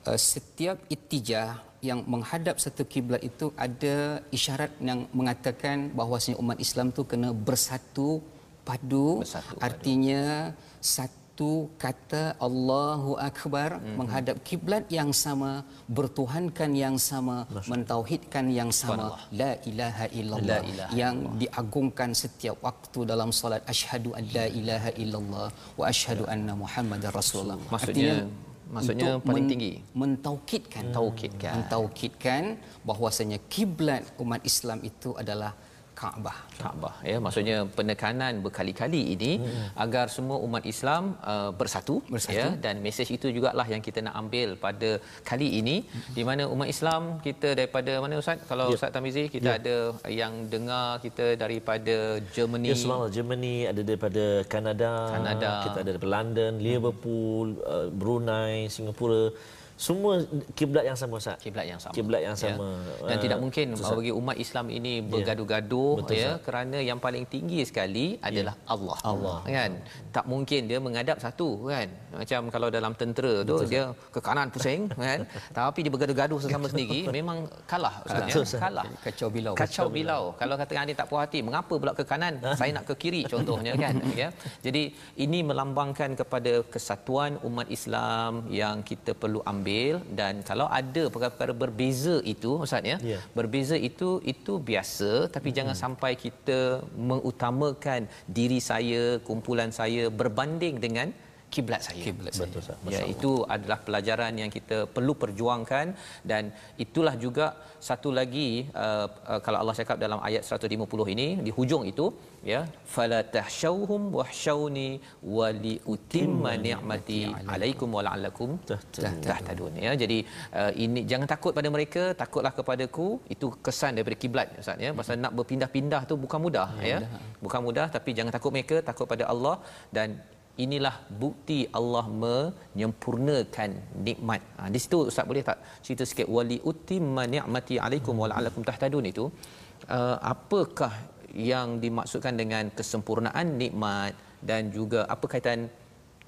uh, setiap ittijah yang menghadap satu kiblat itu ada isyarat yang mengatakan bahwasanya umat Islam tu kena bersatu padu, bersatu, artinya padu. satu satu kata Allahu Akbar mm-hmm. menghadap kiblat yang sama bertuhankan yang sama mentauhidkan yang sama la ilaha illallah la ilaha yang Allah. diagungkan setiap waktu dalam solat asyhadu an la ilaha illallah wa asyhadu ya. anna muhammadar rasulullah maksudnya Artinya, maksudnya paling men- tinggi mentaukidkan hmm. taukidkan mentaukidkan bahwasanya kiblat umat Islam itu adalah Kaabah. Kaabah ya maksudnya penekanan berkali-kali ini hmm. agar semua umat Islam uh, bersatu, bersatu ya dan mesej itu jugalah yang kita nak ambil pada kali ini hmm. di mana umat Islam kita daripada mana ustaz kalau ya. ustaz Tamizi kita ya. ada yang dengar kita daripada Germany ya Germany ada daripada Kanada, Kanada kita ada daripada London Liverpool uh, Brunei Singapura semua kiblat yang sama Ustaz. Kiblat yang sama. Kiblat yang ya. sama. Ya. Dan uh, tidak mungkin Ustaz. bagi umat Islam ini ya. bergaduh-gaduh ya, ya kerana yang paling tinggi sekali adalah ya. Allah. Allah. Kan? Tak mungkin dia menghadap satu kan. Macam kalau dalam tentera tu Betul, dia ke kanan pusing kan. Tapi dia bergaduh-gaduh sesama sendiri memang kalah Ustaz ya. Kalah. Kacau bilau. Kacau bilau. Kalau kata ada tak puas hati, mengapa pula ke kanan? Saya nak ke kiri contohnya kan. Ya. Jadi ini melambangkan kepada kesatuan umat Islam yang kita perlu ambil ambil dan kalau ada perkara-perkara berbeza itu ustaz ya yeah. berbeza itu itu biasa tapi hmm. jangan sampai kita mengutamakan diri saya kumpulan saya berbanding dengan kiblat saya. Kiblat betul sah. Ya itu adalah pelajaran yang kita perlu perjuangkan dan itulah juga satu lagi uh, uh, kalau Allah cakap dalam ayat 150 ini di hujung itu ya fala tahshawhum wahshawni wa li utimma ni'mati alaikum wa la'allakum tahtadun. Ya jadi uh, ini jangan takut pada mereka takutlah kepadaku. Itu kesan daripada kiblat ustaz ya. Pasal nak berpindah-pindah tu bukan mudah ya, ya. bukan mudah tapi jangan takut mereka takut pada Allah dan inilah bukti Allah menyempurnakan nikmat. Ha, di situ ustaz boleh tak cerita sikit wali utimma ni'mati alaikum wa la'allakum tahtadun itu uh, apakah yang dimaksudkan dengan kesempurnaan nikmat dan juga apa kaitan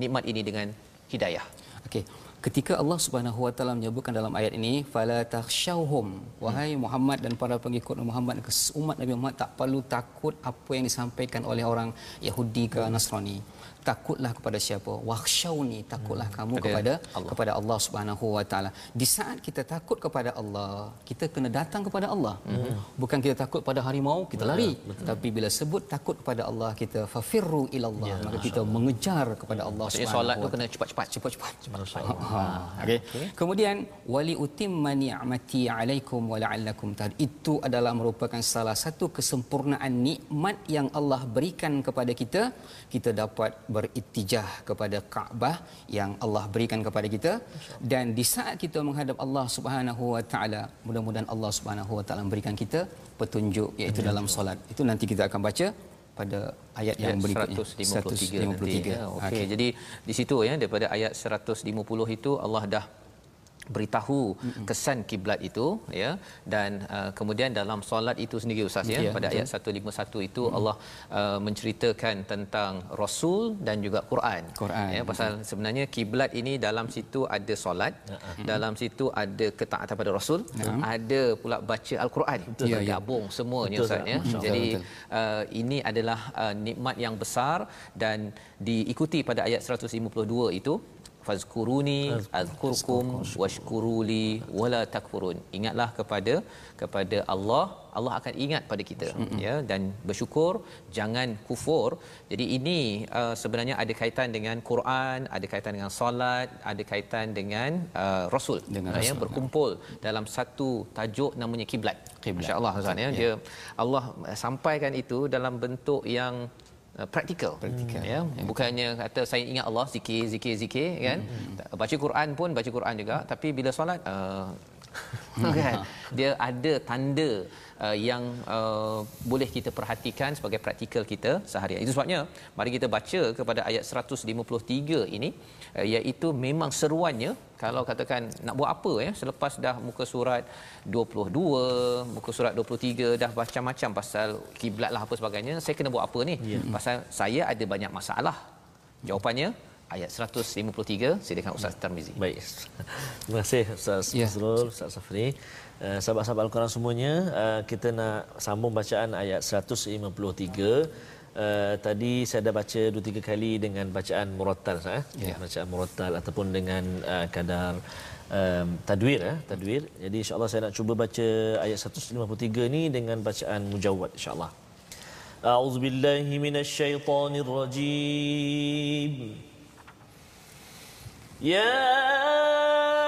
nikmat ini dengan hidayah. Okey. Ketika Allah Subhanahu Wa Taala menyebutkan dalam ayat ini fala takhshawhum wahai Muhammad dan para pengikut Muhammad umat Nabi Muhammad tak perlu takut apa yang disampaikan oleh orang Yahudi ke Nasrani takutlah kepada siapa wakhshauni takutlah hmm. kamu okay. kepada Allah. kepada Allah Subhanahu wa taala di saat kita takut kepada Allah kita kena datang kepada Allah hmm. bukan kita takut pada harimau kita betul, lari betul. tapi bila sebut takut kepada Allah kita fafirru ilallah ya, maka kita Allah. mengejar kepada Allah Maksudnya Subhanahu solat tu kena cepat-cepat cepat-cepat cepat-cepat ha. okey okay. kemudian wali utimma ni'mati alaikum wa la'allakum itu adalah merupakan salah satu kesempurnaan nikmat yang Allah berikan kepada kita kita dapat beritijah kepada Kaabah yang Allah berikan kepada kita dan di saat kita menghadap Allah Subhanahu wa taala mudah-mudahan Allah Subhanahu wa taala memberikan kita petunjuk iaitu dalam solat itu nanti kita akan baca pada ayat yang ayat berikutnya 153, 153. Nanti, ya. Okey okay. jadi di situ ya daripada ayat 150 itu Allah dah beritahu mm-hmm. kesan kiblat itu ya dan uh, kemudian dalam solat itu sendiri ustaz ya yeah, pada betul. ayat 151 itu mm-hmm. Allah uh, menceritakan tentang rasul dan juga Quran, Quran. ya pasal mm-hmm. sebenarnya kiblat ini dalam situ ada solat mm-hmm. dalam situ ada ketaatan pada rasul mm-hmm. ada pula baca al-Quran yeah, gabung yeah. semuanya betul, ustaz ya jadi Uh, ini adalah uh, nikmat yang besar dan diikuti pada ayat 152 itu fazkuruni azkurkum washkuruli wala takfurun. Ingatlah kepada kepada Allah. Allah akan ingat pada kita mm-hmm. ya. Dan bersyukur jangan kufur. Jadi ini uh, sebenarnya ada kaitan dengan Quran ada kaitan dengan solat ada kaitan dengan uh, rasul dengan ya berkumpul ya. dalam satu tajuk namanya kiblat. Masyaallah ustaz ya. ya. Dia Allah sampaikan itu dalam bentuk yang praktikal praktikal ya hmm. bukannya kata saya ingat Allah zikir zikir zikir kan hmm. baca Quran pun baca Quran juga tapi bila solat uh, kan dia ada tanda uh, yang uh, boleh kita perhatikan sebagai praktikal kita seharian. Itu sebabnya mari kita baca kepada ayat 153 ini uh, iaitu memang seruannya kalau katakan nak buat apa ya selepas dah muka surat 22 muka surat 23 dah macam-macam pasal kiblat lah apa sebagainya saya kena buat apa ni? Ya. pasal saya ada banyak masalah. Jawapannya ayat 153 silakan Ustaz Tarmizi. Baik. Terima kasih Ustaz ya. Fazrul, Ustaz Safri. Uh, sahabat-sahabat Al-Quran semuanya, uh, kita nak sambung bacaan ayat 153. Uh, eh, tadi saya dah baca dua tiga kali dengan bacaan murattal eh? ya. bacaan murattal ataupun dengan uh, kadar um, tadwir eh? tadwir jadi insyaallah saya nak cuba baca ayat 153 ni dengan bacaan mujawwad insyaallah a'udzubillahi minasyaitonirrajim يا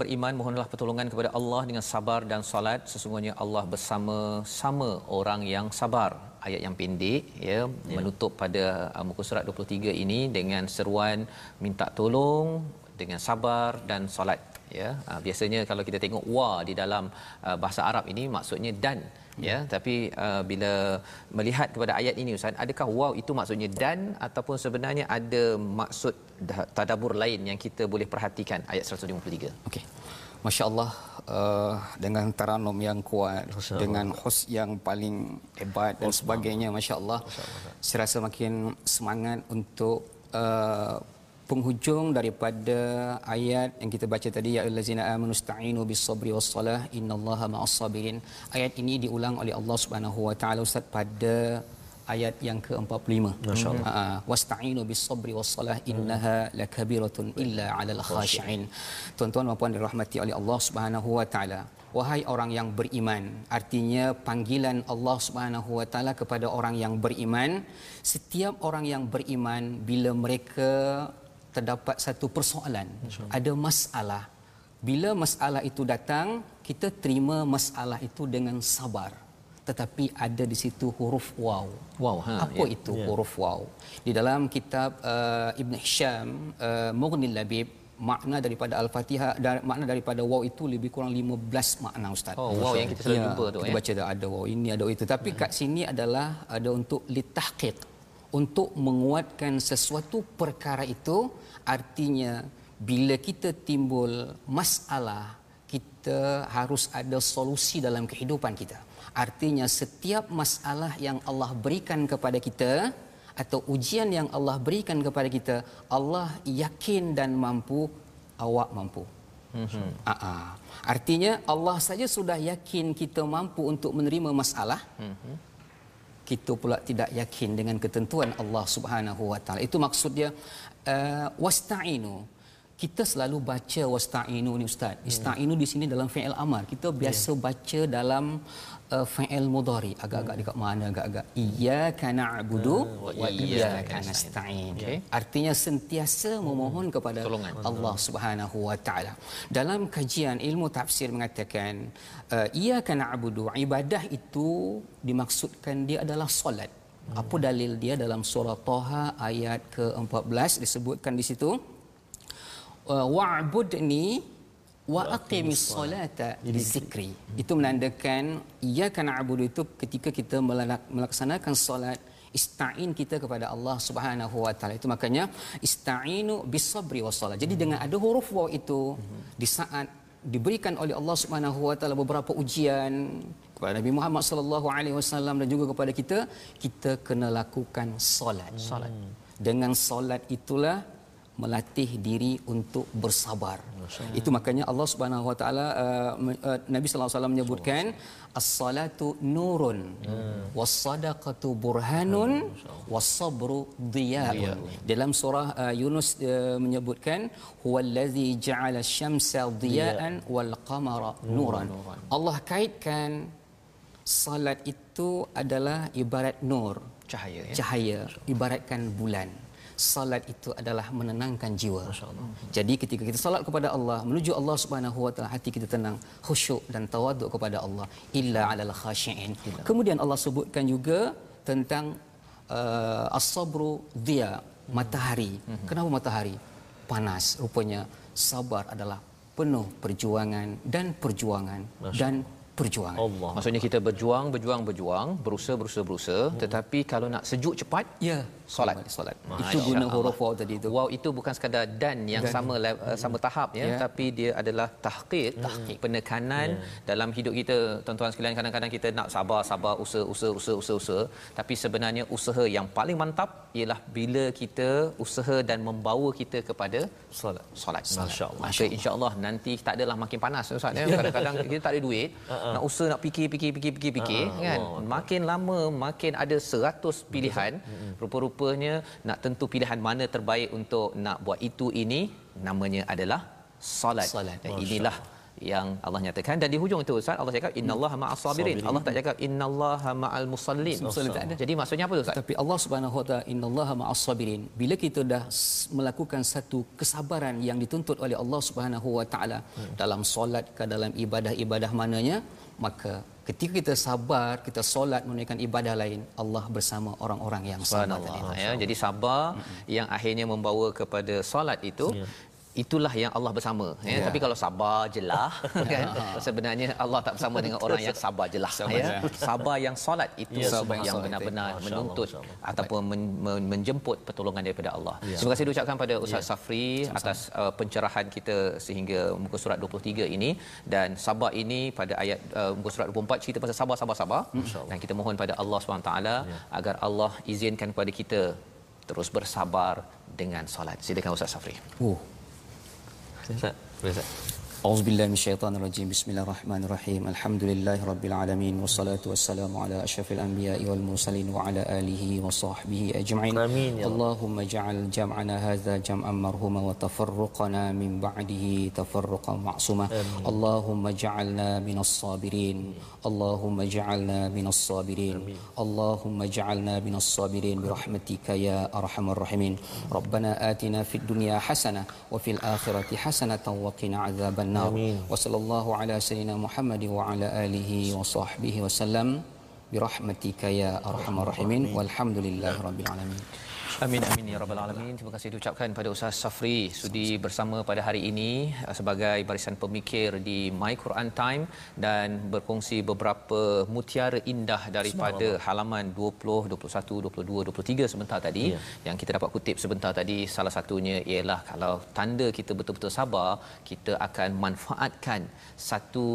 beriman, mohonlah pertolongan kepada Allah dengan sabar dan salat. Sesungguhnya Allah bersama sama orang yang sabar. Ayat yang pendek ya, ya. menutup pada uh, muka surat 23 ini dengan seruan minta tolong dengan sabar dan solat ya uh, biasanya kalau kita tengok wa di dalam uh, bahasa Arab ini maksudnya dan ya tapi uh, bila melihat kepada ayat ini ustaz adakah waw itu maksudnya dan ataupun sebenarnya ada maksud tadabbur lain yang kita boleh perhatikan? Ayat 153 okey. masya-Allah uh, dengan taranum yang kuat dengan hus yang paling hebat dan sebagainya masya-Allah saya rasa makin semangat untuk uh, penghujung daripada ayat yang kita baca tadi ya allazina amanu sta'inu bis sabri was salah innallaha ma'as sabirin ayat ini diulang oleh Allah Subhanahu wa taala ustaz pada ayat yang ke-45 masyaallah. Ha, ha. wasta'inu bis sabri was salah innaha lakabiratun illa 'alal khashi'in. Tuan-tuan dan puan dirahmati oleh Allah Subhanahu wa taala wahai orang yang beriman artinya panggilan Allah Subhanahu wa taala kepada orang yang beriman setiap orang yang beriman bila mereka terdapat satu persoalan ada masalah bila masalah itu datang kita terima masalah itu dengan sabar tetapi ada di situ huruf waw wow ha apa yeah. itu yeah. huruf waw di dalam kitab uh, Ibn Hisham uh, Mughnil Labib makna daripada al-Fatihah dan makna daripada waw itu lebih kurang 15 makna ustaz. Oh waw yang kita selalu ya, jumpa tu kita ya. baca ada waw ini ada itu tapi hmm. kat sini adalah ada untuk litahqiq untuk menguatkan sesuatu perkara itu artinya bila kita timbul masalah kita harus ada solusi dalam kehidupan kita artinya setiap masalah yang Allah berikan kepada kita atau ujian yang Allah berikan kepada kita Allah yakin dan mampu awak mampu mm-hmm. uh-uh. artinya Allah saja sudah yakin kita mampu untuk menerima masalah mm-hmm kita pula tidak yakin dengan ketentuan Allah Subhanahu wa taala. Itu maksud dia uh, wasta'inu. Kita selalu baca wasta'inu ni ustaz. Hmm. Ista'inu di sini dalam fi'il amar. Kita biasa yeah. baca dalam uh, fi'il mudhari. Agak-agak dekat mana agak-agak iyyaka na'budu uh, wa iyyaka nasta'in. okay. artinya sentiasa memohon kepada Tolongan. Allah Subhanahu wa taala. Dalam kajian ilmu tafsir mengatakan uh, iyyaka na'budu ibadah itu dimaksudkan dia adalah solat. Apa dalil dia dalam surah Taha ayat ke-14 disebutkan di situ? Wa'budni wa aqimis solata zikri. itu menandakan ia kana abudu itu ketika kita melaksanakan solat istain kita kepada Allah Subhanahu wa taala. Itu makanya istainu bis sabri was salat. Jadi dengan ada huruf waw itu di saat diberikan oleh Allah Subhanahu wa taala beberapa ujian kepada Nabi Muhammad sallallahu alaihi wasallam dan juga kepada kita kita kena lakukan solat. Solat dengan solat itulah melatih diri untuk bersabar. Itu makanya Allah Subhanahu Wa Taala uh, uh, Nabi sallallahu alaihi wasallam menyebutkan as-salatu nurun hmm. was-sadaqatu burhanun was-sabru diya'un. Dalam surah uh, Yunus uh, menyebutkan huwallazi ja'ala asy-syamsa diya'an wal qamara nuran. Allah kaitkan salat itu adalah ibarat nur cahaya ya? cahaya ibaratkan bulan salat itu adalah menenangkan jiwa. Jadi ketika kita salat kepada Allah, menuju Allah Subhanahu wa taala, hati kita tenang, khusyuk dan tawaduk kepada Allah. Illa 'alal khashi'in. Kemudian Allah sebutkan juga tentang uh, as-sabru dia matahari. Mhm. Kenapa matahari? Panas. Rupanya sabar adalah penuh perjuangan dan perjuangan dan perjuangan. Allah. Maksudnya kita berjuang, berjuang, berjuang, berusaha, berusaha, berusaha, hmm. tetapi kalau nak sejuk cepat, ya, solat. solat. Itu guna huruf waw tadi itu. Waw itu bukan sekadar dan yang dan. sama uh, sama tahap ya, ya, tapi dia adalah tahqiq, hmm. tahqiq penekanan ya. dalam hidup kita. Tuan-tuan sekalian, kadang-kadang kita nak sabar, sabar, usaha, usaha, usaha, usaha, usaha, tapi sebenarnya usaha yang paling mantap ialah bila kita usaha dan membawa kita kepada solat. Solat. Masya-Allah. Maka insya-Allah nanti tak adalah makin panas Ustaz ya. Kadang-kadang kita tak ada duit, uh-uh. nak usaha nak fikir fikir fikir fikir fikir uh-huh. kan. Oh, makin lama makin ada 100 pilihan. Uh-huh. Rupa-rupanya nak tentu pilihan mana terbaik untuk nak buat itu ini namanya adalah solat. solat. Dan inilah yang Allah nyatakan dan di hujung itu Ustaz Allah cakap innallaha ma'as sabirin. Allah tak cakap innallaha ma'al musallin. Musallin tak ada. Jadi maksudnya apa tu Ustaz? Tapi Allah Subhanahu Wa Taala innallaha ma'as sabirin. Bila kita dah melakukan satu kesabaran yang dituntut oleh Allah Subhanahu Wa Taala hmm. dalam solat ke dalam ibadah-ibadah mananya maka ketika kita sabar kita solat menunaikan ibadah lain Allah bersama orang-orang yang sabar ya. Jadi sabar hmm. yang akhirnya membawa kepada solat itu ya itulah yang Allah bersama ya. ya. Tapi kalau sabar jelah kan? Sebenarnya Allah tak bersama dengan orang yang sabar jelah ya. sabar yang solat itu ya, yang benar-benar menuntut ataupun men, men, menjemput pertolongan daripada Allah. Ya. terima kasih diucapkan pada Ustaz ya. Safri Sama-sama. atas uh, pencerahan kita sehingga muka surat 23 ini. Dan sabar ini pada ayat uh, muka surat 24 cerita pasal sabar sabar sabar. Dan kita mohon pada Allah SWT ya. agar Allah izinkan kepada kita terus bersabar dengan solat. Silakan Ustaz Safri. Oh Ustaz. Ustaz. أعوذ بالله من الشيطان الرجيم. بسم الله الرحمن الرحيم. الحمد لله رب العالمين والصلاة والسلام على أشرف الأنبياء والمرسلين وعلى آله وصحبه أجمعين. آمين يا اللهم اجعل جمعنا هذا جمعا مرهوما وتفرقنا من بعده تفرقا معصوما. آمين. اللهم اجعلنا من الصابرين. اللهم اجعلنا من الصابرين. آمين. اللهم اجعلنا من الصابرين. برحمتك يا أرحم الراحمين. ربنا آتنا في الدنيا حسنة وفي الآخرة حسنة وقنا عذاب nar wa sallallahu ala sayyidina muhammadi wa ala alihi wa sahbihi wa sallam. Bi rahmatika ya arhamar rahimin. Walhamdulillahirabbil alamin. Amin amin ya rabbal alamin. Terima kasih diucapkan pada Ustaz Safri sudi bersama pada hari ini uh, sebagai barisan pemikir di My Quran Time dan berkongsi beberapa mutiara indah daripada halaman 20, 21, 22, 23 sebentar tadi ya. yang kita dapat kutip sebentar tadi salah satunya ialah kalau tanda kita betul-betul sabar kita akan manfaatkan satu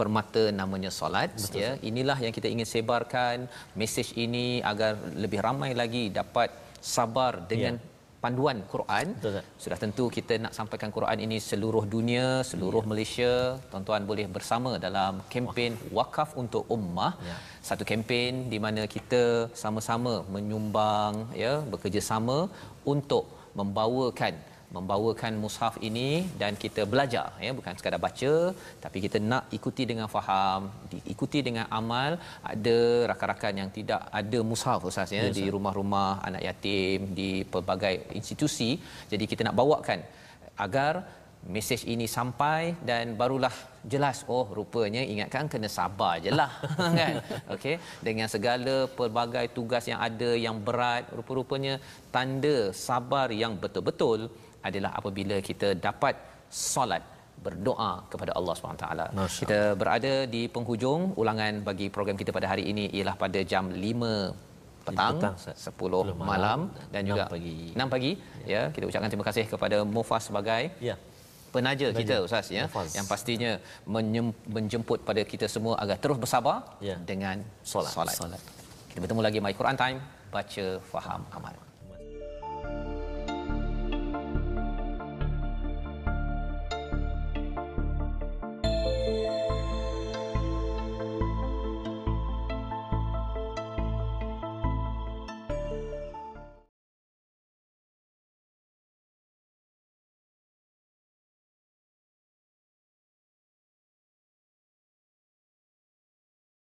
permata namanya solat Betul. ya inilah yang kita ingin sebarkan mesej ini agar lebih ramai lagi dapat sabar dengan ya. panduan Quran. Betul, Sudah tentu kita nak sampaikan Quran ini seluruh dunia, seluruh ya. Malaysia. Tuan-tuan boleh bersama dalam kempen wakaf untuk ummah. Ya. Satu kempen di mana kita sama-sama menyumbang ya, bekerjasama untuk membawakan membawakan mushaf ini dan kita belajar ya bukan sekadar baca tapi kita nak ikuti dengan faham diikuti dengan amal. Ada rakan-rakan yang tidak ada mushaf ustaz ya yes, di rumah-rumah anak yatim di pelbagai institusi. Jadi kita nak bawakan agar mesej ini sampai dan barulah jelas oh rupanya ingatkan kena sabar jelah kan? Okey? Dengan segala pelbagai tugas yang ada yang berat rupa-rupanya tanda sabar yang betul-betul adalah apabila kita dapat solat berdoa kepada Allah SWT. Kita berada di penghujung ulangan bagi program kita pada hari ini ialah pada jam 5 petang, petang 10 malam, malam dan juga 6 pagi. 6 pagi ya. ya. Kita ucapkan terima kasih kepada Mufas sebagai ya. penaja Penaja. kita Ustaz ya Mufaz. yang pastinya menjemput pada kita semua agar terus bersabar ya. dengan solat. solat. Kita bertemu lagi My Quran Time baca faham amal.